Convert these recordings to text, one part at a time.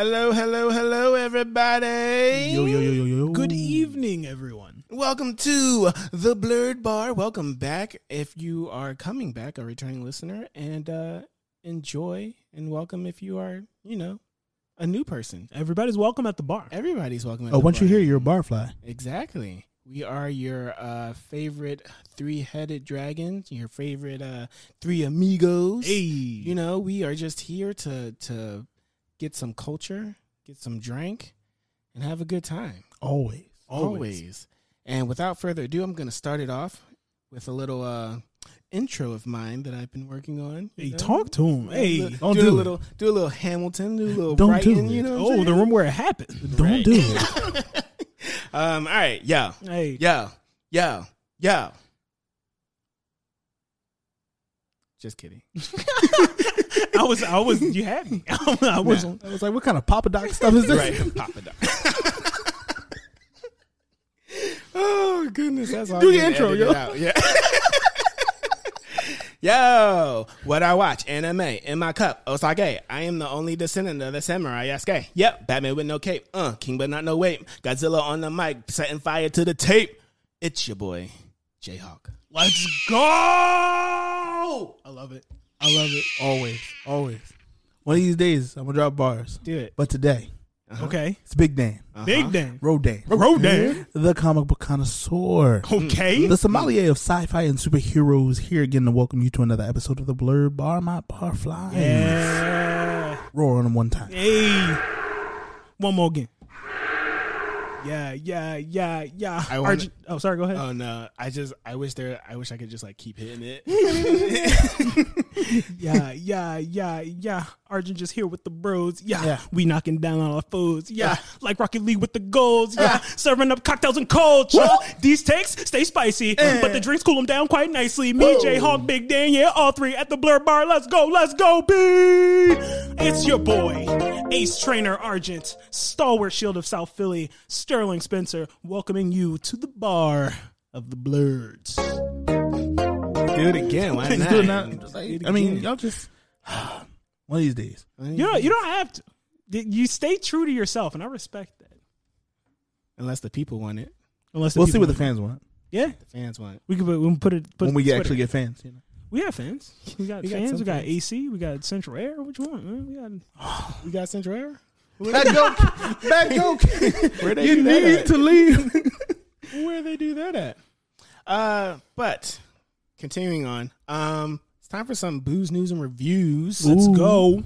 Hello, hello, hello, everybody. Yo, yo, yo, yo, yo. Good evening, everyone. Welcome to the Blerd Bar. Welcome back if you are coming back, a returning listener, and uh, enjoy and welcome if you are, you know, a new person. Everybody's welcome at the bar. Everybody's welcome. At Oh, the once you hear, you're a barfly. Exactly. We are your uh, favorite three-headed dragons, your favorite uh, three amigos. Hey, You know, we are just here to to get some culture, get some drink, and have a good time. Always. Always. And without further ado, I'm going to start it off with a little uh, intro of mine that I've been working on. hey, know? talk to him. Hey, do, don't do, do a little, do a little Hamilton, do a little Don't do it. you know. oh, the room where it happened. Don't Right. do it. um. All right. Yeah. Hey, Yeah. Yeah. Yo. Just kidding. I was, I was, you had me. I was, I was like, what kind of Papa Doc stuff is this? right. Papa Doc. oh goodness, that's all. Do I your need to intro, yo. out. Yeah. Yo, what I watch anime in my cup. Osage. I am the only descendant of the samurai Yasuke. Yep, Batman with no cape. Uh, king but not no weight. Godzilla on the mic, setting fire to the tape. It's your boy, JHawk. let's go. I love it. I love it. Always. Always. One of these days, I'm going to drop bars. Do it. But today, uh-huh. Okay, it's Big Dan. Uh-huh. big Dan. Road Dan. Road Dan. The comic book connoisseur. Okay, The sommelier of sci-fi and superheroes here again to welcome you to another episode of the Blerd Bar, my barfly. yeah. Roar on them one time. Hey, one more again. Yeah, yeah, yeah, yeah. I wanna- Argent- oh, sorry. Go ahead. Oh no, I just I wish there I wish I could just like keep hitting it. yeah, yeah, yeah, yeah. Arjun just here with the bros. Yeah, Yeah. we knocking down on our foes. Yeah, like Rocket League with the goals. Yeah, serving up cocktails and cold. Yeah. These takes stay spicy, eh. but the drinks cool them down quite nicely. Me, JHawk, Big Dan, yeah, all three at the Blerd Bar. Let's go, let's go, B. It's your boy, Ace Trainer Argent, stalwart shield of South Philly, Sterling Spencer, welcoming you to the bar of the Blerds. Do it again. Why It's not? good now. Just like- I mean, again. y'all just one of these days. You don't, you don't have to. You stay true to yourself, and I respect that. unless the people want it, Unless We'll see what the want- fans want Yeah, the fans want it. we can put, we can put it put when we it get Twitter. actually get fans. You know. We have fans. We got We fans. some we got. AC. We got Central Air. Which one? Man? We got. We got Central Air. Bad joke. Bad joke. Where they you do that need at? to leave. Where they do that at? Uh, but continuing on, um, it's time for some booze news and reviews. Let's go.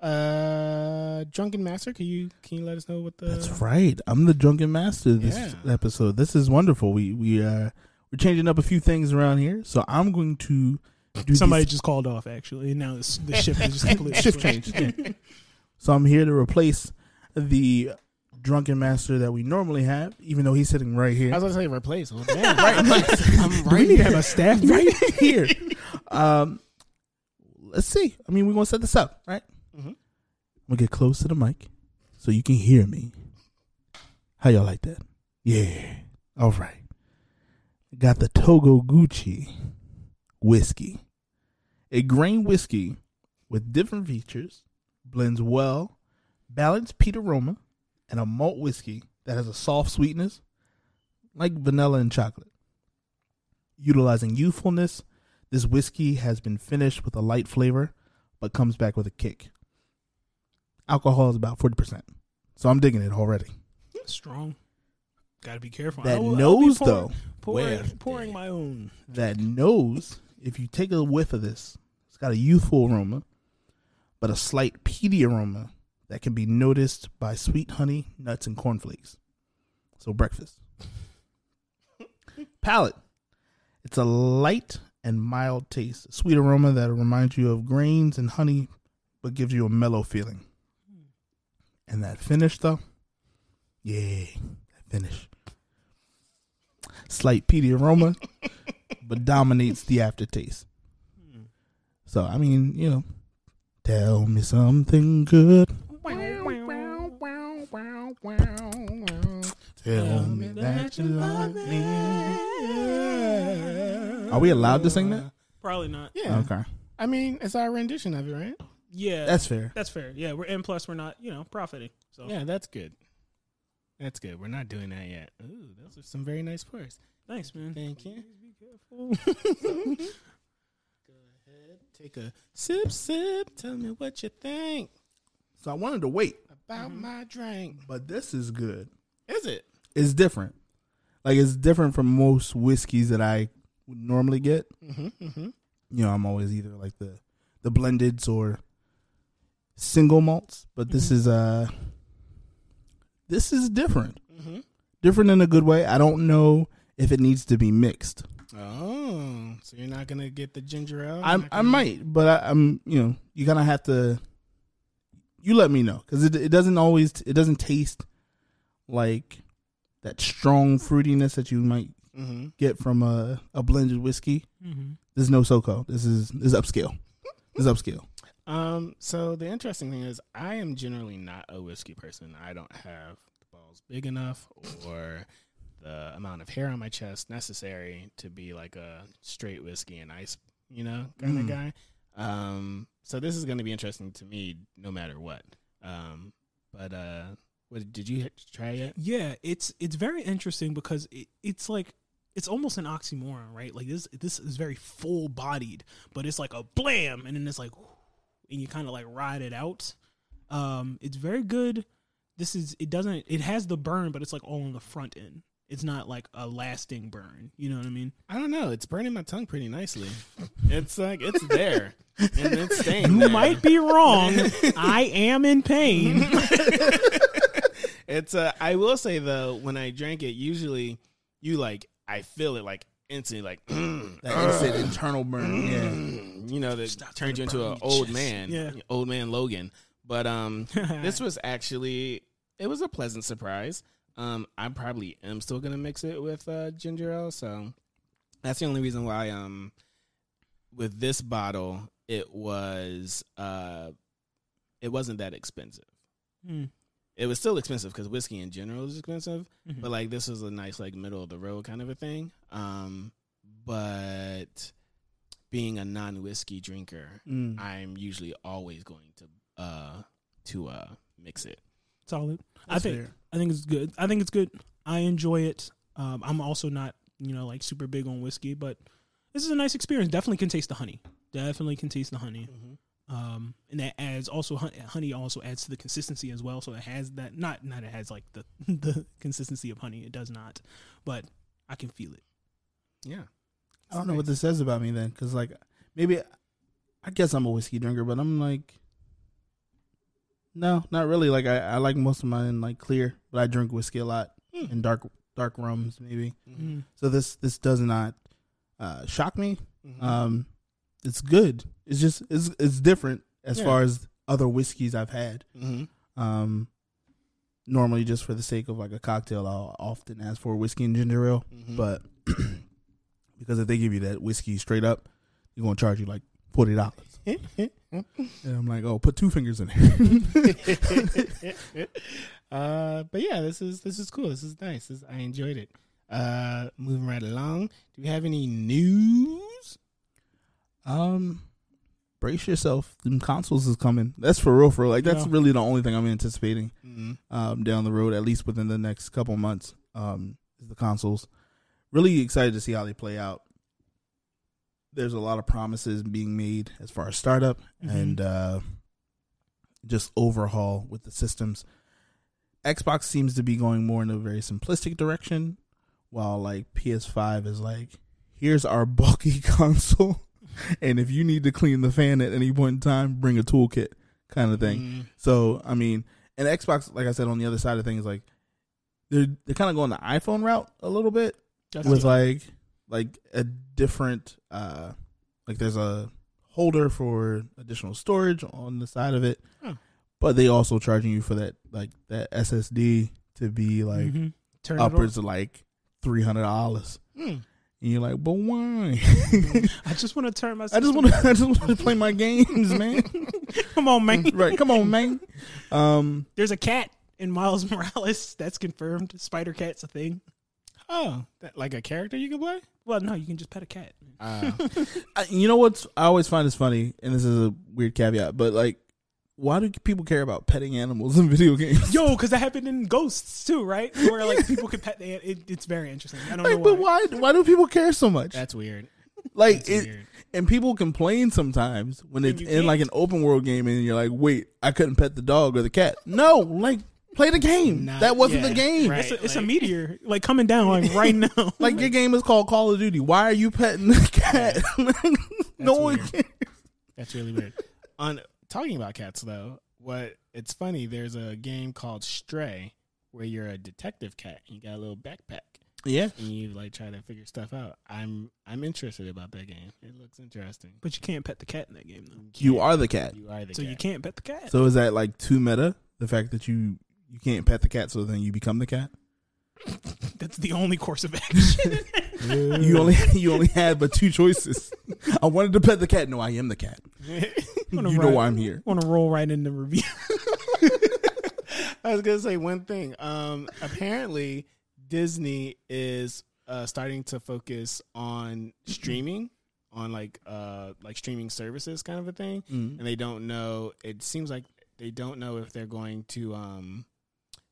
Uh, Drunken Master, can you can you let us know what the That's right. I'm the drunken master this Yeah. episode. This is wonderful. We we uh we're changing up a few things around here. So I'm going to do Somebody these- just called off. Actually, and now this, the shift is just completely shift switched. change. Yeah. So I'm here to replace the drunken master that we normally have, even though he's sitting right here. I was gonna say replace. Well, damn, right, I'm Do we right need to have a staff right meeting? here. Um, let's see. I mean, we're gonna set this up, right? Mhm. I'm gonna get close to the mic so you can hear me. How y'all like that? Yeah. All right. Got the Togouchi whiskey, a grain whiskey with different features, blends well, balanced peat aroma, and a malt whiskey that has a soft sweetness, like vanilla and chocolate. Utilizing youthfulness, this whiskey has been finished with a light flavor, but comes back with a kick. Alcohol is about 40%. So I'm digging it already. Strong. Got to be careful. That will- pouring- though, pouring, Where? pouring my own. that nose, if you take a whiff of this, it's got a youthful aroma, but a slight peaty aroma that can be noticed by sweet honey, nuts, and cornflakes. So breakfast. Palate. It's a light and mild taste, a sweet aroma that reminds you of grains and honey, but gives you a mellow feeling. Hmm. And that finish, though, yeah, finish. Slight peaty aroma, but dominates the aftertaste. So I mean, you know, tell me something good. Tell me that you love me. Are we allowed to sing that? Probably not. Yeah. Okay. I mean, it's our rendition of it, right? Yeah, That's fair. that's fair. Yeah, we're and plus we're not you know profiting. So Yeah, that's good. That's good. We're not doing that yet. Ooh, those are some very nice pours. thanks, man. Thank you. Be careful. Go ahead, take a sip, sip. Tell me what you think So I wanted to wait, about my drink. but this is good. Is it? It's different. Like it's different from most whiskeys that I would normally get. Mm-hmm, mm-hmm. You know, I'm always either like the the blendeds or single malts, but this is uh this is different. Mm-hmm. Different in a good way. I don't know if it needs to be mixed. Oh, so you're not gonna get the ginger ale? I You're not I might, but I, I'm you know you kind of have to. You let me know because it it doesn't always it doesn't taste like that strong fruitiness that you might Mhm. get from a, a blended whiskey. mm-hmm. This is no SoCo. This is this is upscale. This is upscale. Um. So the interesting thing is, I am generally not a whiskey person. I don't have the balls big enough or the amount of hair on my chest necessary to be like a straight whiskey and ice, you know, kind of Mm. guy. Um. So this is going to be interesting to me, no matter what. Um. But uh, what did you try it? Yeah, it's it's very interesting because it, it's like it's almost an oxymoron, right? Like this this is very full bodied, but it's like a blam, and then it's like, and you kind of like ride it out. Um, it's very good. This is it doesn't it has the burn, but it's like all on the front end. It's not like a lasting burn. You know what I mean? I don't know. It's burning my tongue pretty nicely. It's like it's there and it's staying. You there. might be wrong. I am in pain. It's uh I will say though, when I drank it, usually you like I feel it like instantly like mm, That instant internal burn. Yeah. mm, you know that Stop turns you into an old chest. man. Yeah. Old man Logan. But um this was actually it was a pleasant surprise. Um I probably am still gonna mix it with uh ginger ale, so that's the only reason why um with this bottle it was uh it wasn't that expensive. Hmm. It was still expensive because whiskey in general is expensive, Mhm. but like this was a nice like middle of the road kind of a thing. Um, but being a non whiskey drinker, Mm. I'm usually always going to uh to uh mix it. Solid. I think fair. I think it's good. I think it's good. I enjoy it. Um, I'm also not, you know, like super big on whiskey, but this is a nice experience. Definitely can taste the honey. Definitely can taste the honey. Um, and that adds also honey also adds to the consistency as well. So it has that not not it has like the the consistency of honey. It does not, but I can feel it. Yeah, I don't know what this says about me then, because like maybe I guess I'm a whiskey drinker, but I'm like, no, not really. Like I, I like most of mine like clear, but I drink whiskey a lot Hmm. and dark dark rums maybe. Mhm. So this this does not uh, shock me. Mhm. Um, it's good. It's just it's it's different as Yeah. far as other whiskeys I've had. Mhm. Um, normally just for the sake of like a cocktail, I'll often ask for whiskey and ginger ale. Mhm. But because if they give you that whiskey straight up, they're gonna charge you like forty dollars. and I'm like, oh, put two fingers in there. uh, but yeah, this is this is cool. This is nice. This, I enjoyed it. Uh, moving right along. Do we have any news? Um, brace yourself. Them consoles is coming. That's for real, for real. Like that's Yeah. really the only thing I'm anticipating Mm-hmm. um, down the road, at least within the next couple months. Um, is the consoles. Really excited to see how they play out. There's a lot of promises being made as far as startup Mhm. and uh, just overhaul with the systems. Xbox seems to be going more in a very simplistic direction, while like PS5 is like, here's our bulky console, and if you need to clean the fan at any point in time, bring a toolkit, kind of thing. Mm-hmm. So I mean, and Xbox, like I said, on the other side of things, like they're they're kind of going the iPhone route a little bit with like like a different uh like there's a holder for additional storage on the side of it, Huh. but they also charging you for that like that SSD to be like Mhm. Upwards of like three hundred dollars. Mm. And you're like, but why? I just want to turn my. I just want to, I just want to play my games, man. Come on, man. right? Come on, man. Um, There's a cat in Miles Morales. That's confirmed. Spider Cat's a thing. Oh, that, like a character you can play? Well, no, you can just pet a cat. Uh, I, you know what? I always find this funny, and this is a weird caveat, but like, why do people care about petting animals in video games? Yo, because that happened in Ghosts too, right? Where like people could pet the. It, it's very interesting. I don't know Like, but why. why? Why do people care so much? that's weird. like, That's it, weird. and people complain sometimes when it's you in like an open world game, and you're like, wait, I couldn't pet the dog or the cat. No, like, play the game. Not- that wasn't yeah, the game. right. It's, a, it's a meteor like coming down like right now. Like your game is called Call of Duty. Why are you petting the cat? no one weird. cares. That's really weird. On talking about cats though, what it's funny. There's a game called Stray where you're a detective cat and you got a little backpack Yeah. and you like try to figure stuff out. I'm I'm interested about that game. It looks interesting. but you can't pet the cat in that game though. You are the cat. You are the So cat. you can't pet the cat. So is that like too meta? The fact that you you can't pet the cat, so then you become the cat. That's the only course of action. You only you only had but two choices. I wanted to pet the cat. No, I am the cat. You Wanna know why I'm here. I Want to roll right in the review? I was gonna say one thing. Um, apparently, Disney is uh, starting to focus on streaming, on like uh, like streaming services, kind of a thing. Mm. And they don't know. It seems like they don't know if they're going to. Um,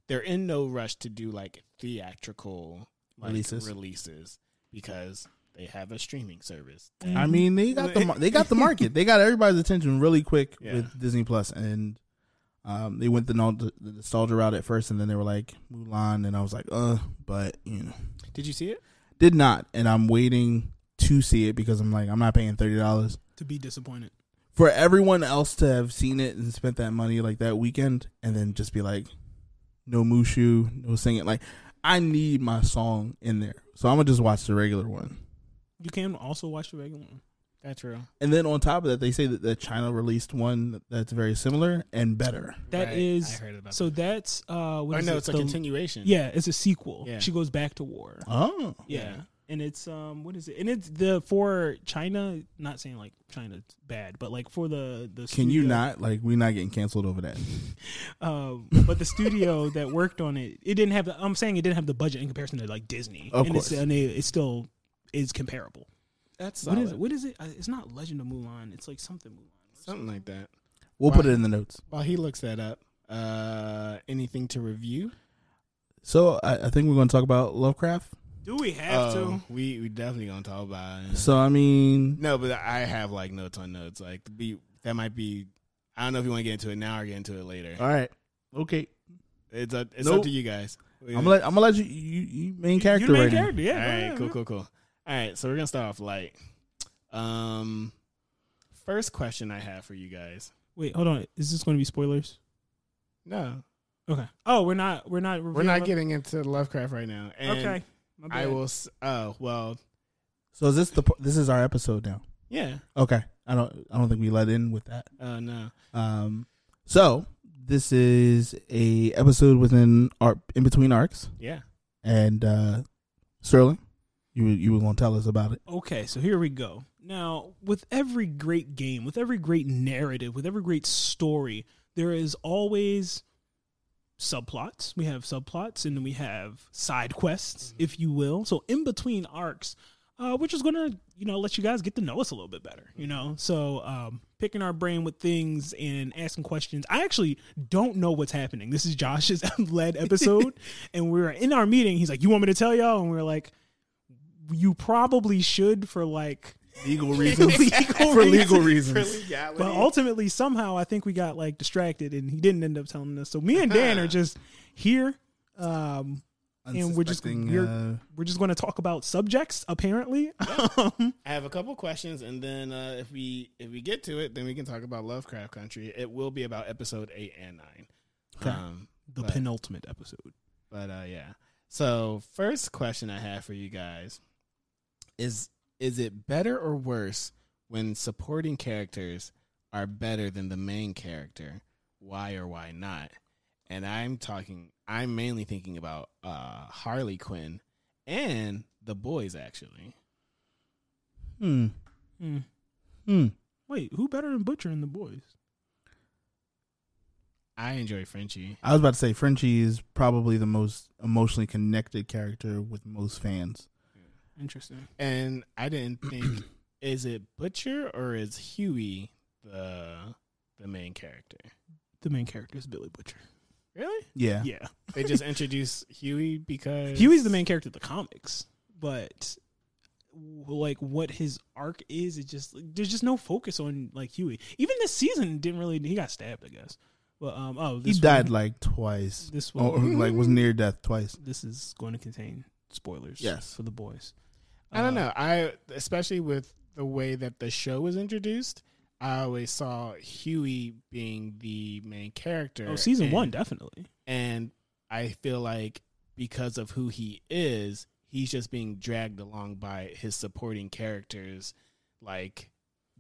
they're in no rush to do like theatrical like, Releases. releases because they have a streaming service. I mean, they got the they got the market. They got everybody's attention really quick Yeah. with Disney Plus, and um, they went the, no- the nostalgia route at first, and then they were like Mulan, and I was like, uh, but you know, Did you see it? did not, and I'm waiting to see it because I'm like, I'm not paying thirty dollars to be disappointed. for everyone else to have seen it and spent that money like that weekend, and then just be like, no Mushu, no singing. Like, I need my song in there, so I'm gonna just watch the regular one. You can also watch the regular one. That's true. And then on top of that, they say that, that China released one that's very similar and better. That Right. is I heard about so. That's uh. What Or is no, it? it's a continuation. Yeah, it's a sequel. Yeah. She goes back to war. Oh, Yeah. Yeah. And it's um what is it? And it's the for China, not saying like China's bad, but like for the the can you not like we're not getting canceled over that? um but the studio that worked on it, it didn't have the I'm saying it didn't have the budget in comparison to like Disney. Of and course. it's and it, it still is comparable. That's What is solid. it? What is it? Uh, It's not Legend of Mulan. It's like something Mulan. Something like that. We'll put it in the notes. While he looks that up, uh, anything to review? So I, I think we're going to talk about Lovecraft. Do we have Oh, to? We we definitely gonna talk about it. So I mean, No, but I have like notes on notes. Like be that might be. I don't know if you want to get into it now or get into it later. all right, okay. It's a, it's Nope. up to you guys. I'm gonna let I'm gonna let you you, you main character you main right now. character, yeah. All go right, ahead, cool, man. cool, cool. All right, so we're gonna start off light. Um, first question I have for you guys. Wait, hold on. Is this going to be spoilers? No, Okay. Oh, we're not. We're not. we're not Love- getting into Lovecraft right now. And Okay. My I bad. will. s- Oh well, So is this the p- this is our episode now? yeah. Okay, I don't I don't think we let in with that. Oh no. Um, so this is a episode within our in between arcs, Yeah. and uh Sterling, you were- you were going to tell us about it. Okay, so here we go. Now, with every great game, with every great narrative, with every great story, there is always subplots. We have subplots and then we have side quests, if you will. So in between arcs, uh, we're just gonna, you know, let you guys get to know us a little bit better, you know. So um, picking our brain with things and asking questions. I actually don't know what's happening. This is Josh's led episode, and we are in our meeting. He's like, "You want me to tell y'all?" And we are like, "You probably should for like." Legal reasons. Legal For legal reasons. But ultimately, somehow, I think we got like distracted, and he didn't end up telling us. So me and Dan are just here, um, and we're just we're, uh, we're just going to talk about subjects. Apparently, Um, I have a couple questions, and then uh, if we if we get to it, then we can talk about Lovecraft Country. It will be about episode eight and nine. Okay. Um, the but- penultimate episode. But uh yeah. So first question I have for you guys is is it better or worse when supporting characters are better than the main character? Why or why not? And I'm talking I'm mainly thinking about uh Harley Quinn and the boys actually. hmm. Hmm. Hmm. Wait, who better than Butcher and the boys? I enjoy Frenchie. I was about to say Frenchie is probably the most emotionally connected character with most fans. Interesting. And I didn't think is it Butcher or is Huey the the main character? The main character is Billy Butcher. Really? Yeah. Yeah. They just introduced Huey because Huey's the main character of the comics, but like what his arc is, it just there's just no focus on like Huey. Even this season didn't really. He got stabbed, I guess. But um, oh, He this died one- like twice. This Or, one, like was near death twice. this is going to contain spoilers. Yes. for the boys. I don't Uh, know. I especially with the way that the show was introduced, I always saw Huey being the main character. Oh, season and- one definitely. and I feel like because of who he is, he's just being dragged along by his supporting characters, like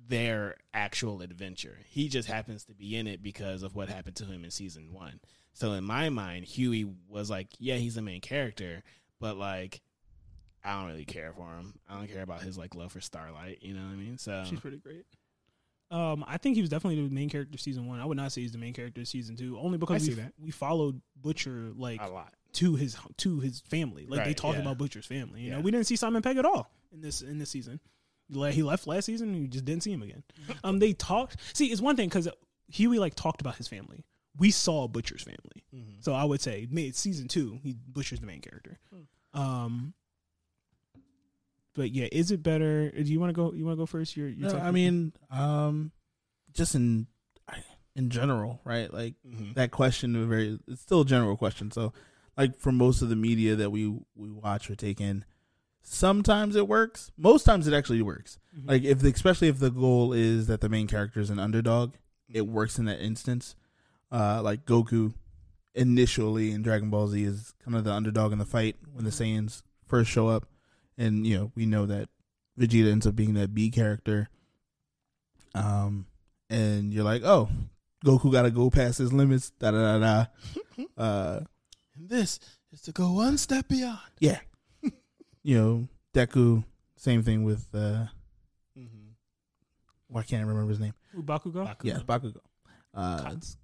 their actual adventure. He just happens to be in it because of what happened to him in season one. So in my mind, Huey was like, yeah, he's the main character, but like. I don't really care for him. I don't care about his like love for Starlight. You know what I mean? So She's pretty great. Um, I think he was definitely the main character of season one. I would not say he's the main character of season two, only because we that. we followed Butcher like a lot. to his to his family. Like they Right, talked yeah. about Butcher's family. You know, we didn't see Simon Pegg at all in this in this season. Like he left last season, and you just didn't see him again. um, they talked. See, it's one thing because Huey like talked about his family. We saw Butcher's family, Mm-hmm. so I would say made season two. He Butcher's the main character. Hmm. Um, but yeah, is it better? Do you want to go? You want to go first? You're. you're No, I mean, um, just in in general, right? Like Mhm. that question, a very it's still a general question. So, like for most of the media that we we watch or take in, sometimes it works. Most times it actually works. Mhm. Like if the, especially if the goal is that the main character is an underdog, it works in that instance. Uh, like Goku initially in Dragon Ball Z is kind of the underdog in the fight when the Saiyans first show up, and you know we know that Vegeta ends up being that B character. Um, and you're like, oh, Goku got to go past his limits. Da da da da. Uh, And this is to go one step beyond. yeah. you know, Deku. Same thing with uh, Mm-hmm. why can't I remember his name? Who, Bakugo. Yes, Bakugo. Uh, Katsuki.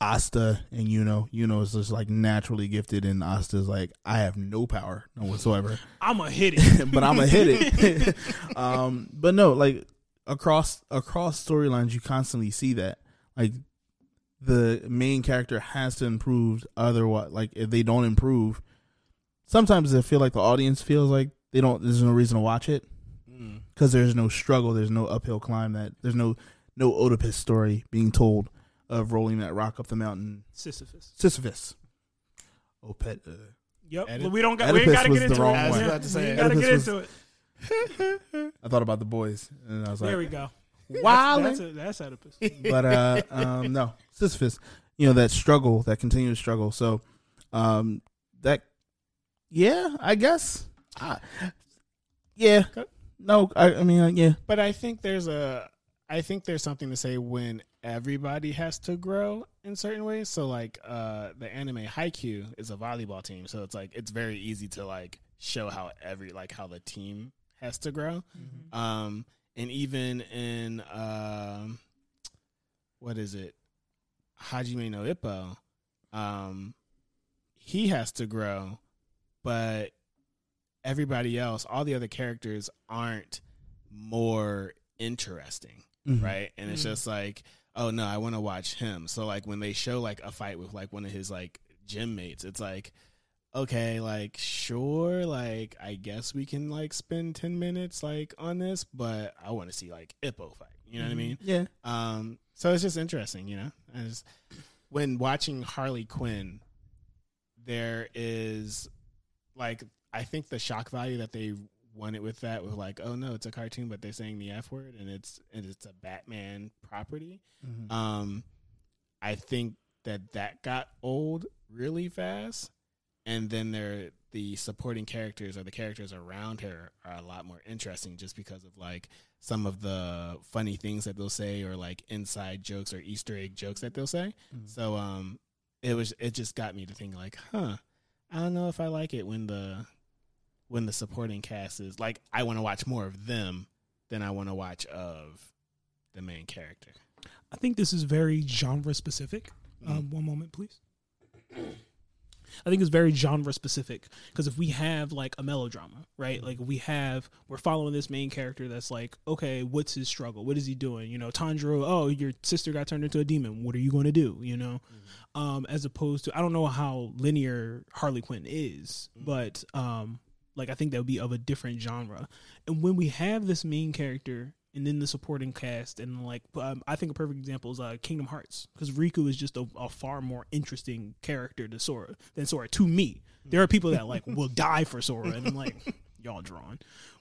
Asta and Yuno. Yuno is just like naturally gifted, and Asta's like, I have no power, no whatsoever. I'm gonna hit it, but I'm gonna hit it. um, but no, like across across storylines, you constantly see that. Like the main character has to improve. Otherwise, like if they don't improve, sometimes I feel like the audience feels like they don't. There's no reason to watch it Mm. because there's no struggle. There's no uphill climb. That there's no no Oedipus story being told of rolling that rock up the mountain. Sisyphus. Sisyphus. Opet. Uh, Yep. Oedip- we don't got. We ain't got to was get the into wrong it. I was about to say, we got to get Oedipus into it. I thought about the boys, and I was like, there we go. Wow. That's, that's, a, that's Oedipus. but uh um no sisyphus you know that struggle that continuous struggle so um that yeah i guess I, yeah no i, I mean uh, yeah But I think there's a, I think there's something to say when everybody has to grow in certain ways. So like, uh, the anime Haikyuu is a volleyball team, so it's like it's very easy to like show how every like how the team has to grow. Um, and even in um, what is it, Hajime no Ippo, um, he has to grow, but everybody else, all the other characters aren't more interesting, Mhm. right? And it's Mhm. just like, oh no, I want to watch him. So like when they show like a fight with like one of his like gym mates, it's like, okay, like sure, like I guess we can like spend ten minutes like on this, but I want to see like Ippo fight. You know what I mean? yeah Um, so it's just interesting, you know. As when watching Harley Quinn, there is like I think the shock value that they wanted with that with like, oh no, it's a cartoon, but they're saying the F word and it's and it's a Batman property. Mhm. Um, I think that that got old really fast, and then there the supporting characters or the characters around her are a lot more interesting just because of like some of the funny things that they'll say or like inside jokes or Easter egg jokes that they'll say. Mhm. So um, it was it just got me to think like, huh, I don't know if I like it when the when the supporting cast is like I want to watch more of them than I want to watch of the main character. I think this is very genre specific. Um, one moment, please. I think it's very genre specific because if we have like a melodrama, right? Like we have we're following this main character that's like, okay, what's his struggle? What is he doing? You know, Tanjiro, oh, your sister got turned into a demon. What are you going to do? You know, um, as opposed to I don't know how linear Harley Quinn is, but um, like I think that would be of a different genre. And when we have this main character and then the supporting cast and like um, I think a perfect example is uh, Kingdom Hearts because Riku is just a, a far more interesting character to Sora than Sora to me. There are people that like will die for Sora and I'm like y'all drawn,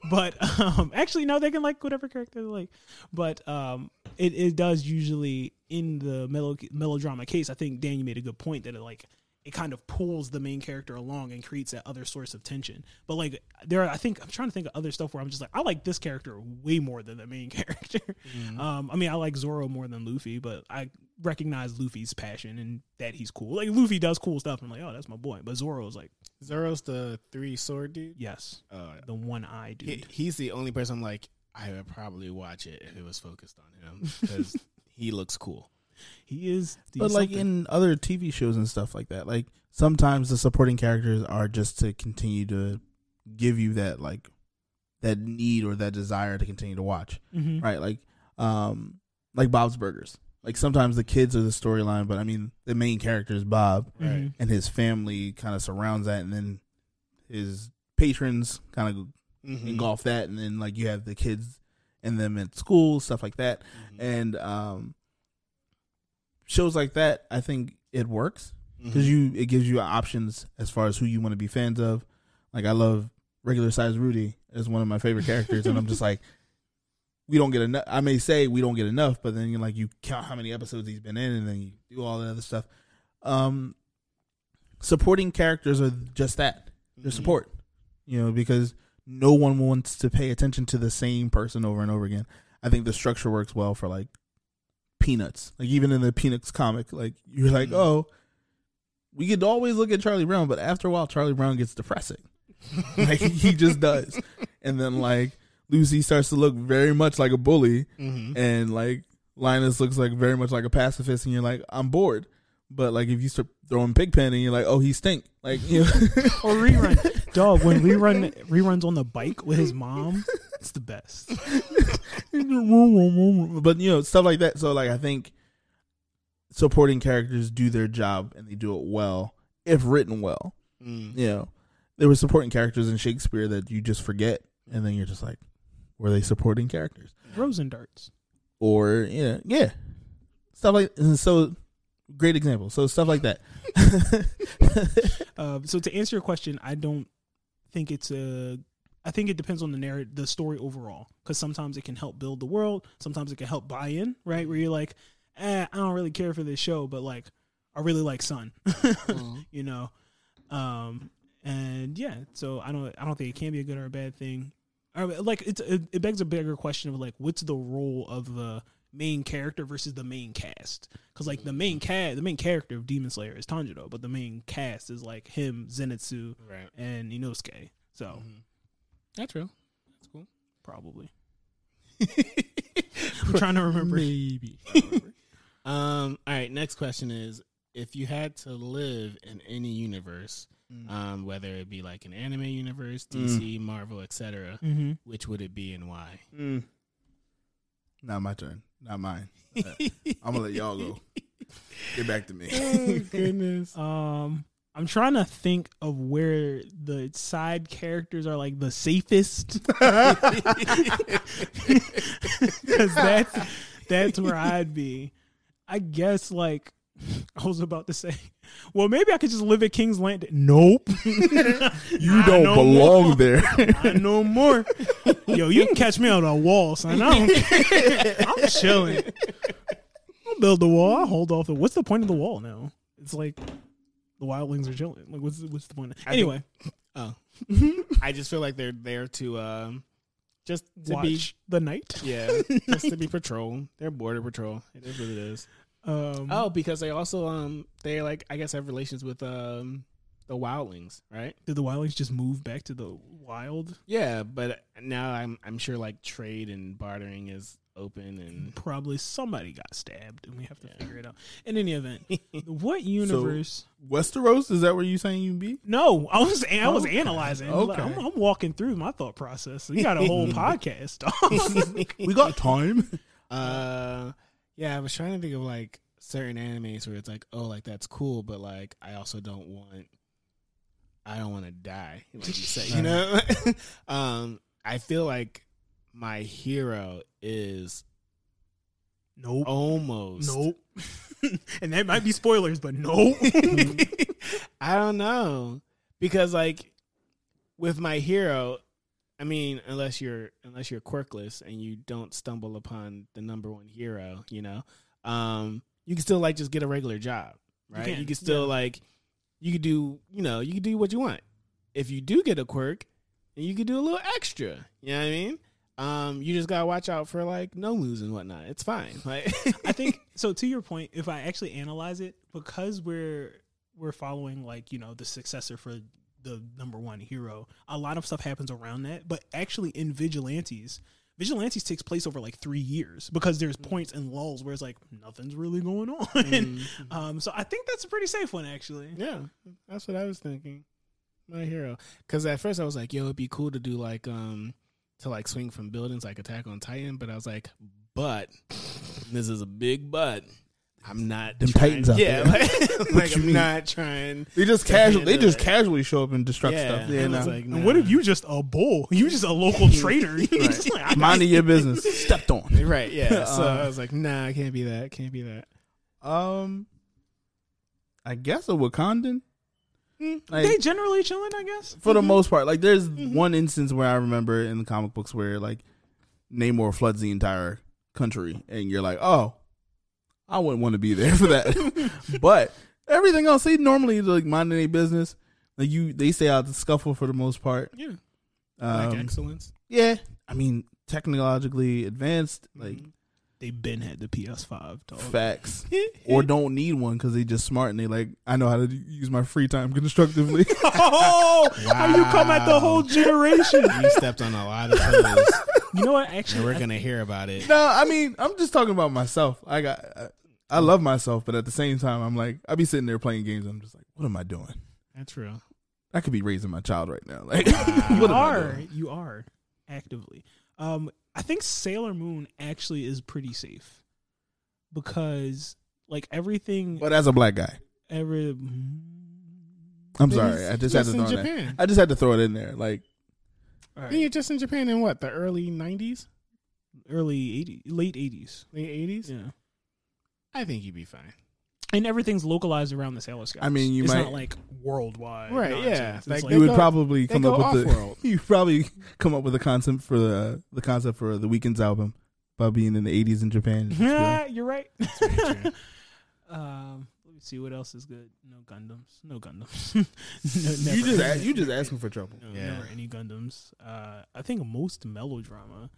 but um, actually no, they can like whatever character they like. But um, it it does usually in the melo- melodrama case. I think Dan you made a good point that it like it kind of pulls the main character along and creates that other source of tension. But like there are I think I'm trying to think of other stuff where I'm just like I like this character way more than the main character. Um I mean I like Zoro more than Luffy, but I recognize Luffy's passion and that he's cool. Like Luffy does cool stuff. I'm like, oh that's my boy. But Zoro's like, Zoro's the three sword dude. yes, Uh, the one eye dude. he, he's the only person I'm like I would probably watch it if it was focused on him because he looks cool. He is the But like something. in other TV shows and stuff like that, like sometimes the supporting characters are just to continue to give you that like that need or that desire to continue to watch, Mhm. right? Like um like Bob's Burgers. Like sometimes the kids are the storyline, but I mean the main character is Bob and his family kind of surrounds that and then his patrons kind of Mhm. engulf that and then like you have the kids and them at school, stuff like that Mhm. and um shows like that i think it works. Because you it gives you options as far as who you want to be fans of. Like i love regular size rudy as one of my favorite characters and i'm just like we don't get enough i may say we don't get enough but then you like you count how many episodes he's been in and then you do all that other stuff. Um supporting characters are just that they're Mhm. support you know because no one wants to pay attention to the same person over and over again. I think the structure works well for like peanuts like even in the peanuts comic like you're like Mhm. oh we could always look at charlie brown but after a while charlie brown gets depressing like he just does and then like lucy starts to look very much like a bully Mhm. and like linus looks like very much like a pacifist and you're like i'm bored but like if you start throwing pigpen and you're like oh he stink like you know or rerun. Dog, when rerun reruns on the bike with his mom, it's the best. but you know stuff like that so like i think supporting characters do their job and they do it well if written well Mm. you know there were supporting characters in shakespeare that you just forget and then you're just like were they supporting characters Rosencrantz. or yeah yeah stuff like and so great example so stuff like that Uh, so to answer your question, I don't think it's a. I think it depends on the narrative, the story overall, because sometimes it can help build the world. Sometimes it can help buy in, right? Where you're like, eh, I don't really care for this show, but like, I really like Sun, Mhm. you know. Um, and yeah, so I don't, I don't think it can be a good or a bad thing. Or, like, it's it, it begs a bigger question of like, what's the role of the main character versus the main cast? Because like the main cast, the main character of Demon Slayer is Tanjiro, but the main cast is like him, Zenitsu, Right. and Inosuke. So Mhm. That's real. That's cool. probably. I'm trying to remember. maybe Um. All right. Next question is: If you had to live in any universe, um, whether it be like an anime universe, DC, Marvel, etc., Mm-hmm. which would it be and why? Mm. not my turn not mine i'm gonna let y'all go get back to me oh goodness. Um, I'm trying to think of where the side characters are like the safest, because that's that's where I'd be. I guess like I was about to say, well, maybe I could just live at King's Landing. Nope, you don't belong more. there I know more. Yo, you can catch me on a wall, son. I don't care. I'm chilling. I'll build the wall. I'll hold off the. What's the point of the wall now? It's like the wildlings are chilling. Like, what's the, what's the point? I anyway, Oh, I just feel like they're there to um, just to watch be the night. yeah, just to be patrol. They're border patrol. It is what it is. Um, Oh, because they also um they like I guess have relations with um the wildlings, right? did the wildlings just move back to the wild? Yeah, but now I'm I'm sure like trade and bartering is open and Probably somebody got stabbed, and we have to figure it out. In any event, what universe? Westeros is that where you saying you'd be? no, I was I was Okay. analyzing. Okay. I'm, I'm walking through my thought process. We got a whole podcast. We got time. Uh, yeah, I was trying to think of like certain animes where it's like, oh, like that's cool, but like I also don't want, I don't want to die, like you say, you know. um, I feel like my hero is nope. almost Nope. and that might be spoilers, but nope. I don't know because like with my hero, I mean, unless you're unless you're quirkless and you don't stumble upon the number one hero, you know, um, you can still like just get a regular job, right? You can, can, still yeah. like you could do, you know, you can do what you want. If you do get a quirk, then you could do a little extra. You know what I mean? Um, you just gotta watch out for like no moves and whatnot. It's fine. Like I think so. To your point, if I actually analyze it, because we're we're following like you know the successor for the number one hero, a lot of stuff happens around that. But actually, in Vigilantes, Vigilantes takes place over like three years because there's points and lulls where it's like nothing's really going on. Mm-hmm. um, so I think that's a pretty safe one actually. Yeah, that's what I was thinking. My hero, because at first I was like, "Yo, it'd be cool to do like um to like swing from buildings like Attack on Titan," but I was like, "But this is a big but." I'm not Them trying- Titans out yeah, there. like, like, you I'm mean? not trying. They just To casual. They just it. casually show up and destruct Yeah, stuff. Yeah, I nah. was like, And what if you just a bull? You just a local trader. You just like, I minding your business? Stepped on. right? Yeah. So Uh, I was like, "Nah, I can't be that. Can't be that." Um, I guess a Wakandan. Mm-hmm. Like, they generally chilling, I guess. for the mm-hmm. most part, like there's mm-hmm. one instance where I remember in the comic books where like Namor floods the entire country, and you're like, oh, I wouldn't want to be there for that. but everything else, they normally like minding their business. Like you, they stay out the scuffle for the most part. Yeah, um, like Um, excellence. yeah, I mean technologically advanced, like They been had the PS5 dog. facts, or don't need one because they just smart and they like I know how to use my free time constructively. oh, how you come at the whole generation? You stepped on a lot of toes, You know what? and Actually, we're I- gonna hear about it. No, I mean, I'm just talking about myself. I got, I, I love myself, but at the same time, I'm like, I be sitting there playing games. I'm just like, what am I doing? That's real. I could be raising my child right now. Like, you what am I are, doing? you are actively. Um, I think Sailor Moon actually is pretty safe because, like everything, But as a black guy, every I'm sorry. I just had to just in throw that. I just had to throw it in there. Like, all Right. right, You're just in Japan in what the early '90s, early 80s, late 80s. late '80s. Yeah. I think you'd be fine. And everything's localized around the Sailor Scouts. I mean, you it's might- not like worldwide, Right, nonsense. yeah. It's Like, like, you would go- probably they come go up with the. off-world. You probably come up with a concept for the the concept for the Weeknd's album about being in the 80s in Japan. Yeah, you're right. um, let me see what else is good. No Gundams. No Gundams. no, you never. just a- you just asking for trouble. No, Yeah. never any Gundams. Uh, I think most melodrama.